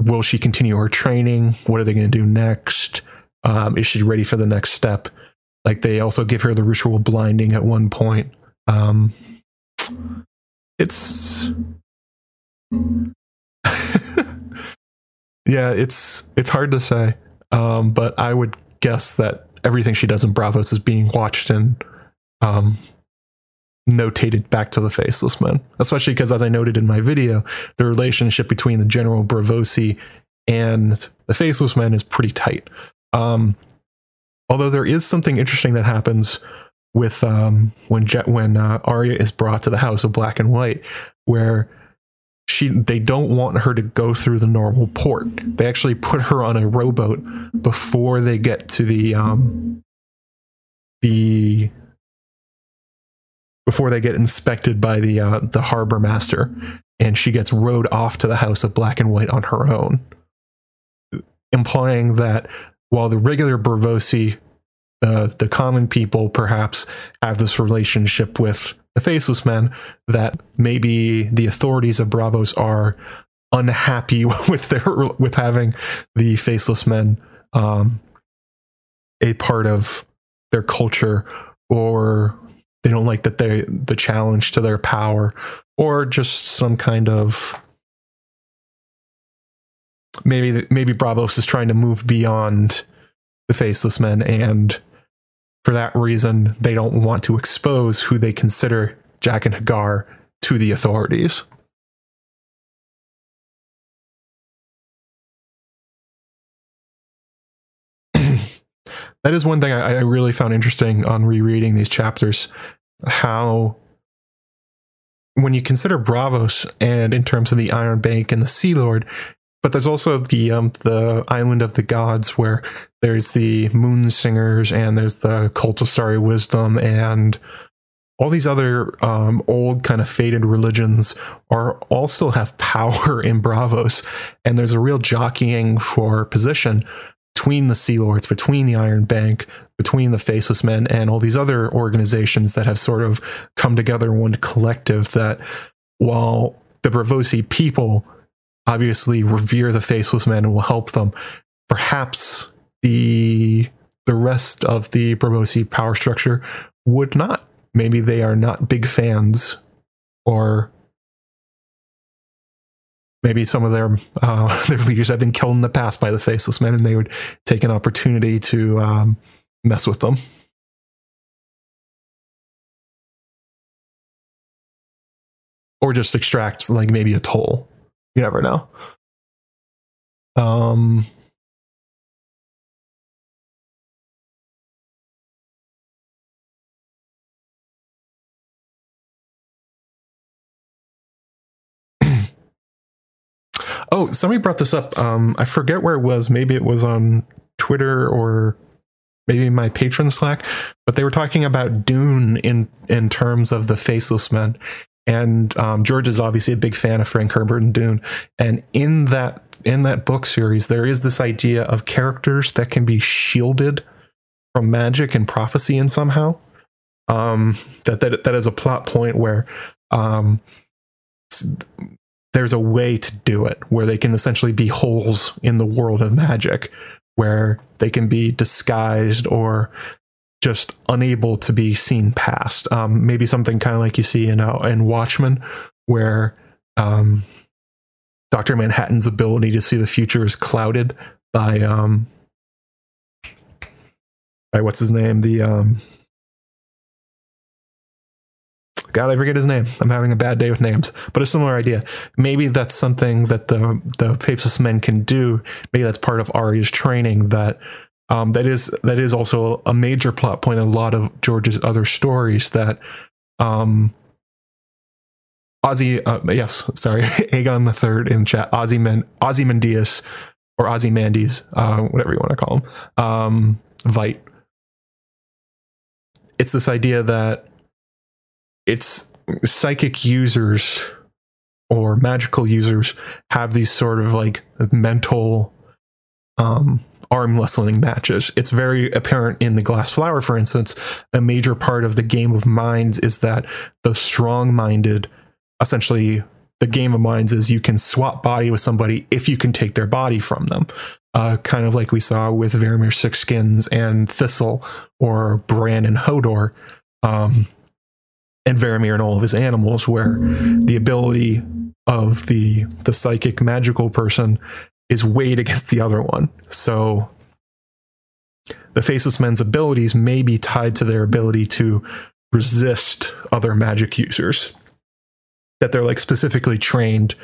[SPEAKER 1] will she continue her training? What are they going to do next? Um, is she ready for the next step? Like they also give her the ritual blinding at one point. Um, it's yeah, it's it's hard to say, um, but I would guess that everything she does in Braavos is being watched and um, notated back to the faceless men. Especially because, as I noted in my video, the relationship between the General Braavosi and the faceless men is pretty tight. Um, although there is something interesting that happens with um, when Jet when uh, Arya is brought to the House of Black and White, where she they don't want her to go through the normal port. They actually put her on a rowboat before they get to the um the before they get inspected by the uh, the harbor master, and she gets rowed off to the house of Black and White on her own, implying that while the regular Braavosi, the the common people, perhaps have this relationship with the Faceless Men, that maybe the authorities of Braavos are unhappy with their with having the Faceless Men um, a part of their culture or they don't like that they the challenge to their power or just some kind of maybe maybe Braavos is trying to move beyond the faceless men and for that reason they don't want to expose who they consider Jaqen H'ghar to the authorities. that is one thing I, I really found interesting on rereading these chapters. How, when you consider Braavos and in terms of the Iron Bank and the Sea Lord, but there's also the um, the Island of the Gods where there's the Moon Singers and there's the Cult of Starry Wisdom and all these other um, old kind of faded religions are all still have power in Braavos, and there's a real jockeying for position between the Sea Lords, between the Iron Bank, between the Faceless Men, and all these other organizations that have sort of come together in one collective. That while the Braavosi people obviously revere the Faceless Men and will help them, perhaps the the rest of the Braavosi power structure would not. Maybe they are not big fans or maybe some of their uh, their leaders have been killed in the past by the faceless men, and they would take an opportunity to um, mess with them. Or just extract like maybe a toll. You never know. Um, Oh, somebody brought this up. Um, I forget where it was. Maybe it was on Twitter or maybe my patron Slack, but they were talking about Dune in in terms of the Faceless Men. And um, George is obviously a big fan of Frank Herbert and Dune. And in that in that book series, there is this idea of characters that can be shielded from magic and prophecy and somehow. Um, that that that is a plot point where um, there's a way to do it where they can essentially be holes in the world of magic where they can be disguised or just unable to be seen past. Um, maybe something kind of like you see in uh, in Watchmen, where um, Doctor Manhattan's ability to see the future is clouded by um, by what's his name, the um, God, I forget his name. I'm having a bad day with names, but a similar idea. Maybe that's something that the the faceless men can do. Maybe that's part of Arya's training. That um, that is that is also a major plot point in a lot of George's other stories. That um, Ozzy, uh, yes, sorry, Aegon the Third in chat. Ozyman, Ozymandias or Ozymandias, uh, whatever you want to call him. Um, Veidt. It's this idea that it's psychic users or magical users have these sort of like mental um, arm wrestling matches. It's very apparent in the glass flower, for instance. A major part of the game of minds is that the strong minded, essentially, the game of minds is you can swap body with somebody if you can take their body from them. Uh, kind of like we saw with Varamir Sixskins and Thistle or Bran and Hodor. Um, and Varamir and all of his animals, where the ability of the the psychic magical person is weighed against the other one. So the faceless men's abilities may be tied to their ability to resist other magic users. That they're like specifically trained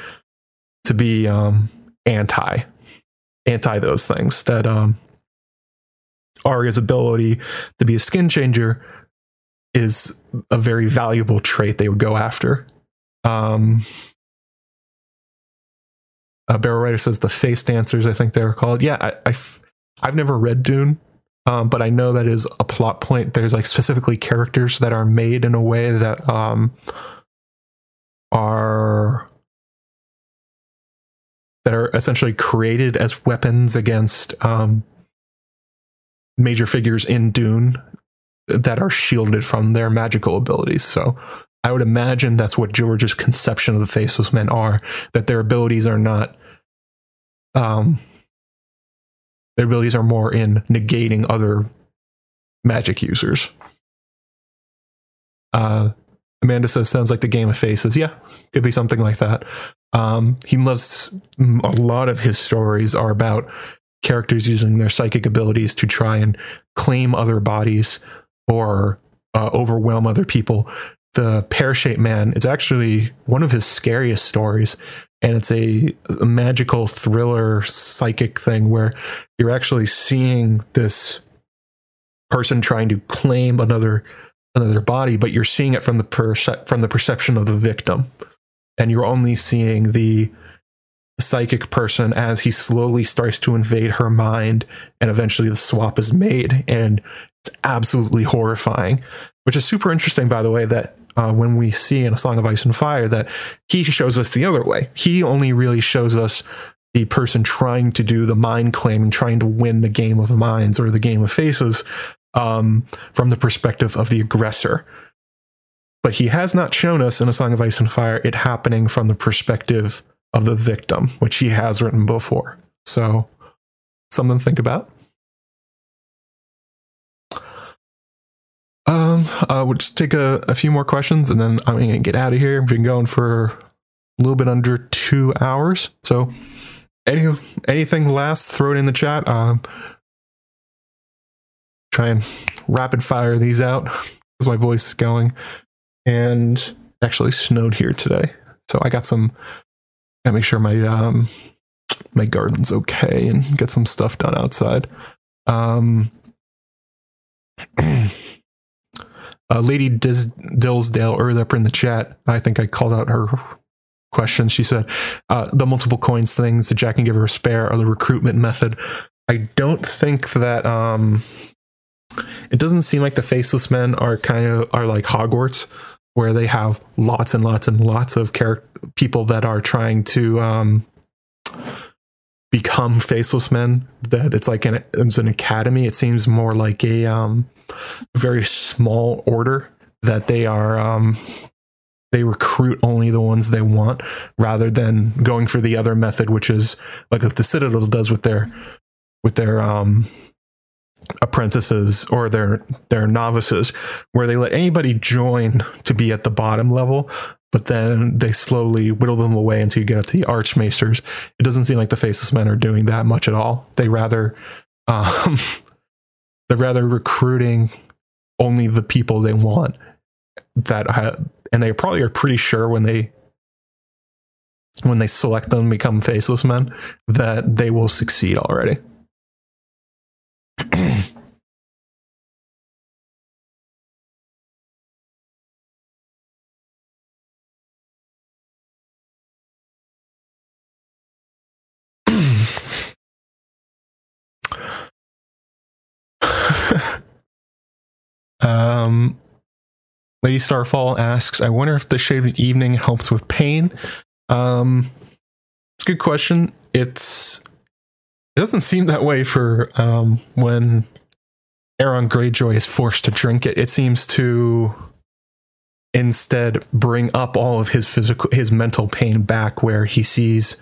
[SPEAKER 1] to be um, anti anti those things. That um, Arya's ability to be a skin changer is a very valuable trait they would go after. Um, uh, says the face dancers, I think they were called. Yeah, I, I've, I've never read Dune. um, but I know that is a plot point. There's like specifically characters that are made in a way that um, are that are essentially created as weapons against um, major figures in Dune that are shielded from their magical abilities. So I would imagine that's what George's conception of the Faceless Men are, that their abilities are not um their abilities are more in negating other magic users. Uh Amanda says sounds like the game of faces. Yeah, could be something like that. Um, he loves a lot of his stories are about characters using their psychic abilities to try and claim other bodies or uh, overwhelm other people. The pear shaped man is actually one of his scariest stories. And it's a, a magical thriller psychic thing where you're actually seeing this person trying to claim another another body, but you're seeing it from the perce- from the perception of the victim, and you're only seeing the psychic person as he slowly starts to invade her mind, and eventually the swap is made, and it's absolutely horrifying. Which is super interesting, by the way, that uh, when we see in A Song of Ice and Fire that he shows us the other way. He only really shows us the person trying to do the mind claiming, trying to win the game of minds or the game of faces um, from the perspective of the aggressor. But he has not shown us in A Song of Ice and Fire it happening from the perspective of the victim, which he has written before. So, something to think about. Uh, we'll just take a, a few more questions and then I'm gonna get out of here. We've been going for a little bit under two hours. So, any anything last, throw it in the chat. Um, try and rapid fire these out as my voice is going. And actually snowed here today, so I got some. I make sure my um my garden's okay and get some stuff done outside. Um. Uh, Lady Dis- Dillsdale Earth in the chat. I think I called out her question. She said uh, the multiple coins things that Jaqen can give her a spare or the recruitment method. I don't think that um, it doesn't seem like the faceless men are kind of are like Hogwarts, where they have lots and lots and lots of char- people that are trying to um, become faceless men. That it's like an it's an academy. It seems more like a um, very small order that they are um, they recruit only the ones they want rather than going for the other method which is like the citadel does with their with their um apprentices or their their novices where they let anybody join to be at the bottom level but then they slowly whittle them away until you get up to the archmaesters it doesn't seem like the faceless men are doing that much at all. They rather um they're rather recruiting only the people they want that ha- and they probably are pretty sure when they when they select them become faceless men that they will succeed already um Lady Starfall asks, I wonder if the shade of evening helps with pain. Um, it's a good question. It's it doesn't seem that way for um, when Aeron Greyjoy is forced to drink it. It seems to instead bring up all of his physical, his mental pain back, where he sees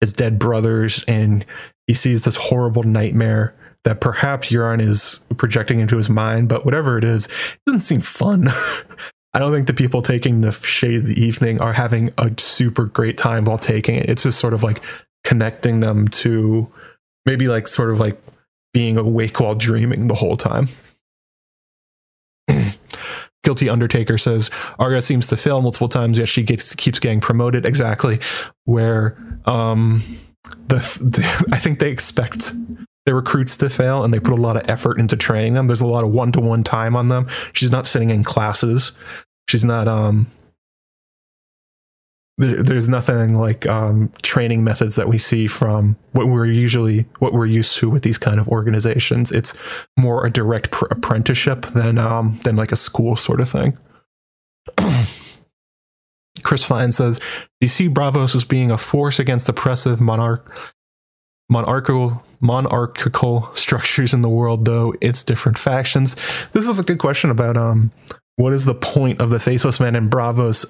[SPEAKER 1] his dead brothers and he sees this horrible nightmare that perhaps Euron is projecting into his mind, but whatever it is, it doesn't seem fun. I don't think the people taking the shade of the evening are having a super great time while taking it. It's just sort of like connecting them to maybe like sort of like being awake while dreaming the whole time. Guilty Undertaker says Arya seems to fail multiple times, yet she gets keeps getting promoted. Exactly, where um, the, the I think they expect their recruits to fail and they put a lot of effort into training them. There's a lot of one to one time on them. She's not sitting in classes. She's not um there, there's nothing like um, training methods that we see from what we're usually what we're used to with these kind of organizations. It's more a direct pr- apprenticeship than um, than like a school sort of thing. Chris Fine says, "Do you see Braavos as being a force against oppressive monarch monarchical monarchical structures in the world, though it's different factions?" This is a good question about um, what is the point of the Faceless Men and Braavos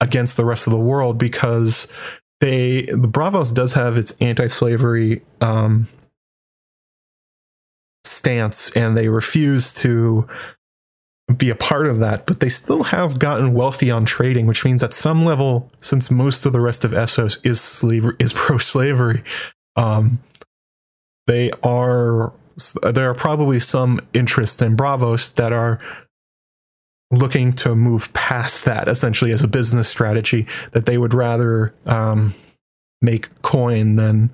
[SPEAKER 1] against the rest of the world because they the Braavos does have its anti-slavery um, stance and they refuse to be a part of that, but they still have gotten wealthy on trading, which means at some level, since most of the rest of Essos is slavery is pro-slavery, um, they are there are probably some interests in Braavos that are looking to move past that essentially as a business strategy that they would rather um, make coin than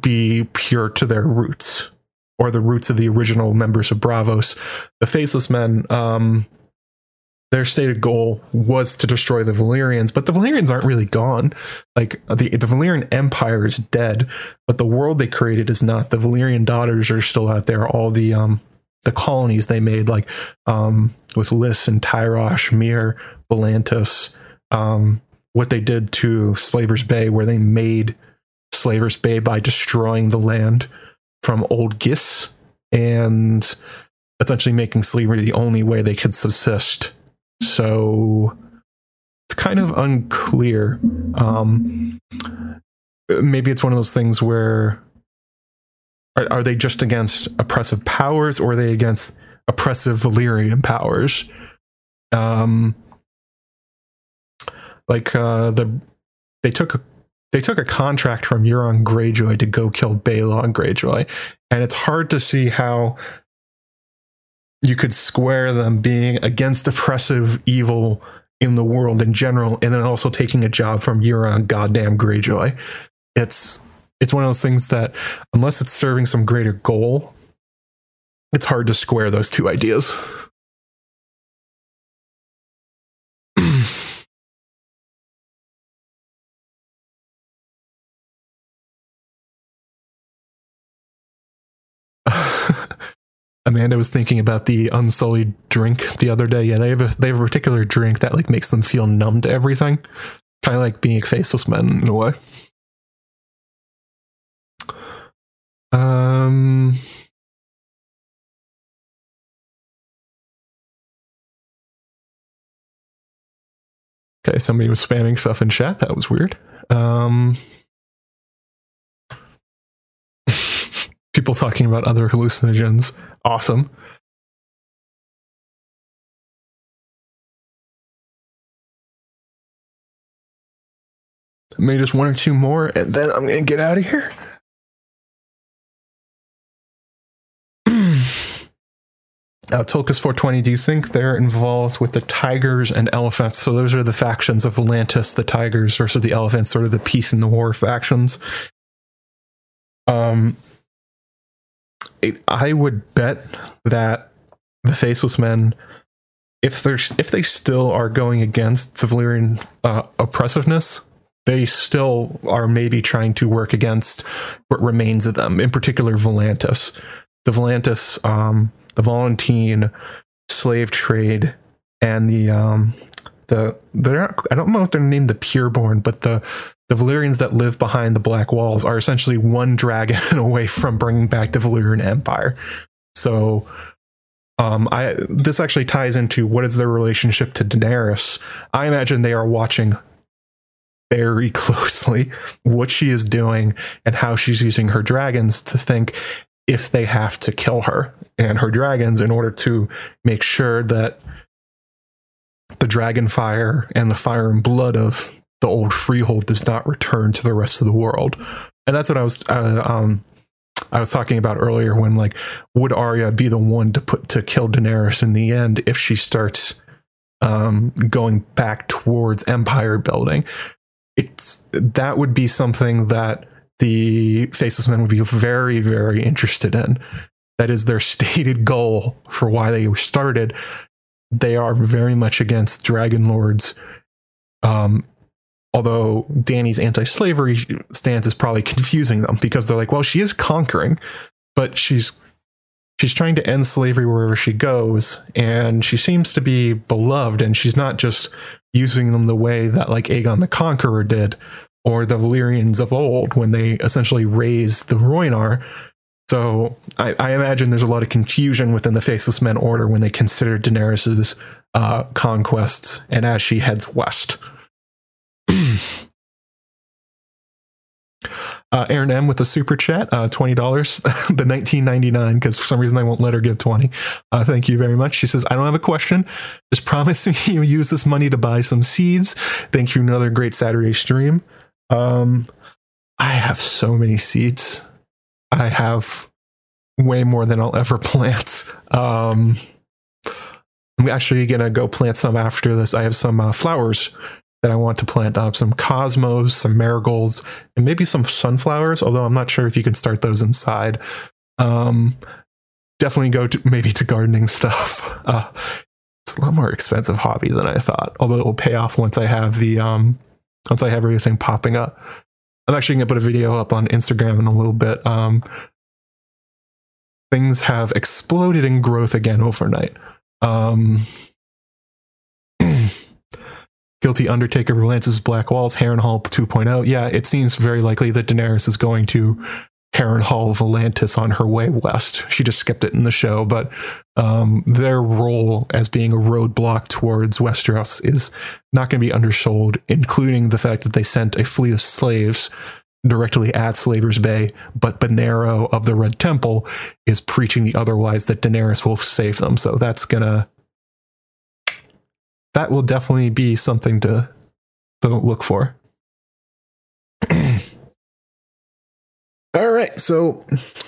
[SPEAKER 1] be pure to their roots or the roots of the original members of Braavos. The Faceless Men, um, their stated goal was to destroy the Valyrians, but the Valyrians aren't really gone. Like the the Valyrian Empire is dead, but the world they created is not. The Valyrian daughters are still out there. All the um the colonies they made, like um with Lys and Tyrosh, Myr, Volantis, um, what they did to Slaver's Bay, where they made Slaver's Bay by destroying the land from Old Ghis and essentially making slavery the only way they could subsist. So it's kind of unclear. Um, maybe it's one of those things where are, are, they just against oppressive powers or are they against oppressive Valyrian powers? Um, like uh, the they took they took a contract from Euron Greyjoy to go kill Balon Greyjoy, and it's hard to see how you could square them being against oppressive evil in the world in general, and then also taking a job from Euron goddamn Greyjoy. It's it's one of those things that unless it's serving some greater goal, it's hard to square those two ideas. Amanda was thinking about the unsullied drink the other day. Yeah, they have a they have a particular drink that like makes them feel numb to everything. Kind of like being faceless men in a way. Um Okay, somebody was spamming stuff in chat. That was weird. Um people talking about other hallucinogens. Awesome. Maybe just one or two more, and then I'm going to get out of here. Uh, Tolkis 420, do you think they're involved with the tigers and elephants? So those are the factions of Volantis, the tigers versus the elephants, sort of the peace and the war factions. Um, I would bet that the Faceless Men, if they're if they still are going against the Valyrian uh, oppressiveness, they still are maybe trying to work against what remains of them. In particular, Volantis, the Volantis, um, the Volantene slave trade, and the um, the they're not, I don't know if they're named the Pureborn, but the the Valyrians that live behind the Black Walls are essentially one dragon away from bringing back the Valyrian Empire. So, um, I this actually ties into what is their relationship to Daenerys. I imagine they are watching very closely what she is doing and how she's using her dragons to think if they have to kill her and her dragons in order to make sure that the dragon fire and the fire and blood of the old freehold does not return to the rest of the world. And that's what I was uh, um, I was talking about earlier when like would Arya be the one to put to kill Daenerys in the end if she starts um, going back towards empire building? It's that would be something that the faceless men would be very very interested in. That is their stated goal for why they started. They are very much against dragon lords Um, although Dany's anti-slavery stance is probably confusing them because they're like, well, she is conquering, but she's she's trying to end slavery wherever she goes, and she seems to be beloved, and she's not just using them the way that like Aegon the Conqueror did, or the Valyrians of old when they essentially razed the Rhoynar. So I, I, imagine there's a lot of confusion within the Faceless Men Order when they consider Daenerys's uh, conquests and as she heads west. Uh, Aaron M with a super chat, uh, twenty dollars, the nineteen ninety nine, because for some reason I won't let her give twenty. Uh, thank you very much. She says, "I don't have a question. Just promise me you use this money to buy some seeds. Thank you. Another great Saturday stream. Um, I have so many seeds. I have way more than I'll ever plant. Um, I'm actually gonna go plant some after this. I have some uh, flowers that I want to plant up some cosmos, some marigolds, and maybe some sunflowers, although I'm not sure if you can start those inside. Um, definitely go to maybe to gardening stuff. Uh, it's a lot more expensive hobby than I thought, although it will pay off once I have the um, once I have everything popping up. I'm actually gonna put a video up on Instagram in a little bit. Um, things have exploded in growth again overnight. Um, Guilty Undertaker relances Black Walls, Harrenhal 2.0. Yeah, it seems very likely that Daenerys is going to Harrenhal Volantis on her way west. She just skipped it in the show, but um, their role as being a roadblock towards Westeros is not going to be undersold, including the fact that they sent a fleet of slaves directly at Slaver's Bay, but Benerro of the Red Temple is preaching the otherwise that Daenerys will save them. So that's gonna that will definitely be something to to look for. All right, so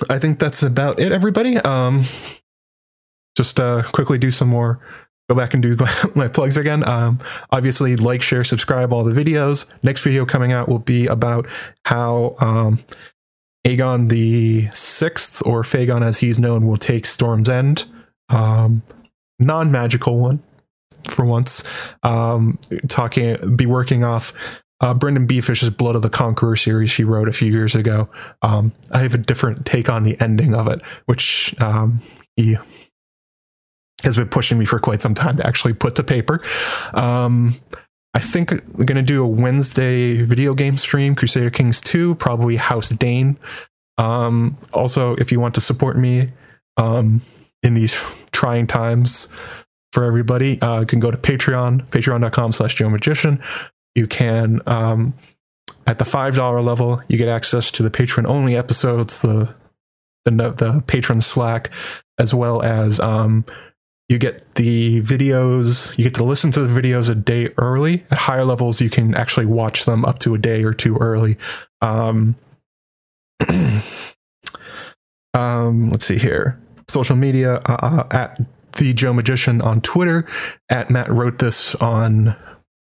[SPEAKER 1] I think that's about it, everybody. Um, just uh, quickly do some more. Go back and do my plugs again. Um, obviously, like, share, subscribe, all the videos. Next video coming out will be about how um, Aegon the Sixth, or Fagon as he's known, will take Storm's End. Um, non-magical one for once. Um, talking, be working off uh, BryndenBFish's Blood of the Conqueror series she wrote a few years ago. Um, I have a different take on the ending of it, which um, he has been pushing me for quite some time to actually put to paper. Um, I think I'm going to do a Wednesday video game stream, Crusader Kings 2, probably House Dayne. Um, also, if you want to support me um, in these trying times, for everybody. Uh, you can go to Patreon, patreon.com slash Joe Magician. You can, um, at the $5 level, you get access to the patron only episodes, the, the, the patron Slack, as well as, um, you get the videos, you get to listen to the videos a day early. At higher levels, you can actually watch them up to a day or two early. Um, um, let's see here. Social media uh, uh at the Joe Magician on Twitter, at Matt wrote this on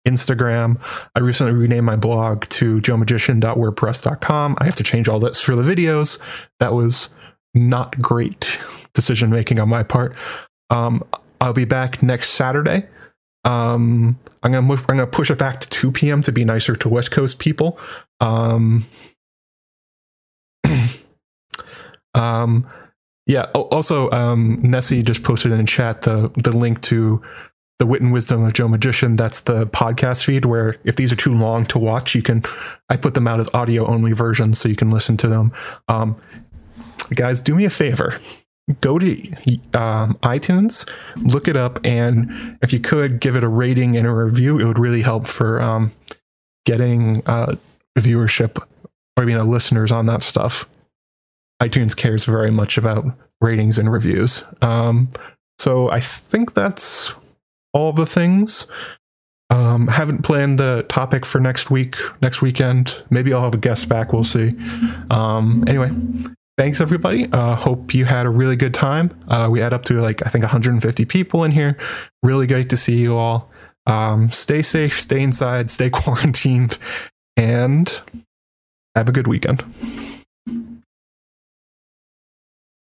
[SPEAKER 1] Instagram. I recently renamed my blog to joemagician.wordpress.com. I have to change all this for the videos. That was not great decision making on my part. Um, I'll be back next Saturday. Um, I'm gonna I'm gonna push it back to 2 p.m. to be nicer to West Coast people. Um, um, yeah. Also, um, Nessie just posted in chat the the link to the Wit and Wisdom of Joe Magician. That's the podcast feed where if these are too long to watch, you can. I put them out as audio only versions so you can listen to them. Um, guys, do me a favor. Go to um, iTunes, look it up, and if you could give it a rating and a review, it would really help for um, getting uh, viewership or you listeners on that stuff iTunes cares very much about ratings and reviews. Um, so I think that's all the things. Um, haven't planned the topic for next week, next weekend. Maybe I'll have a guest back. We'll see. Um, anyway, thanks everybody. Uh, hope you had a really good time. Uh, we add up to like I think 150 people in here. Really great to see you all. Um, stay safe, stay inside, stay quarantined, and have a good weekend.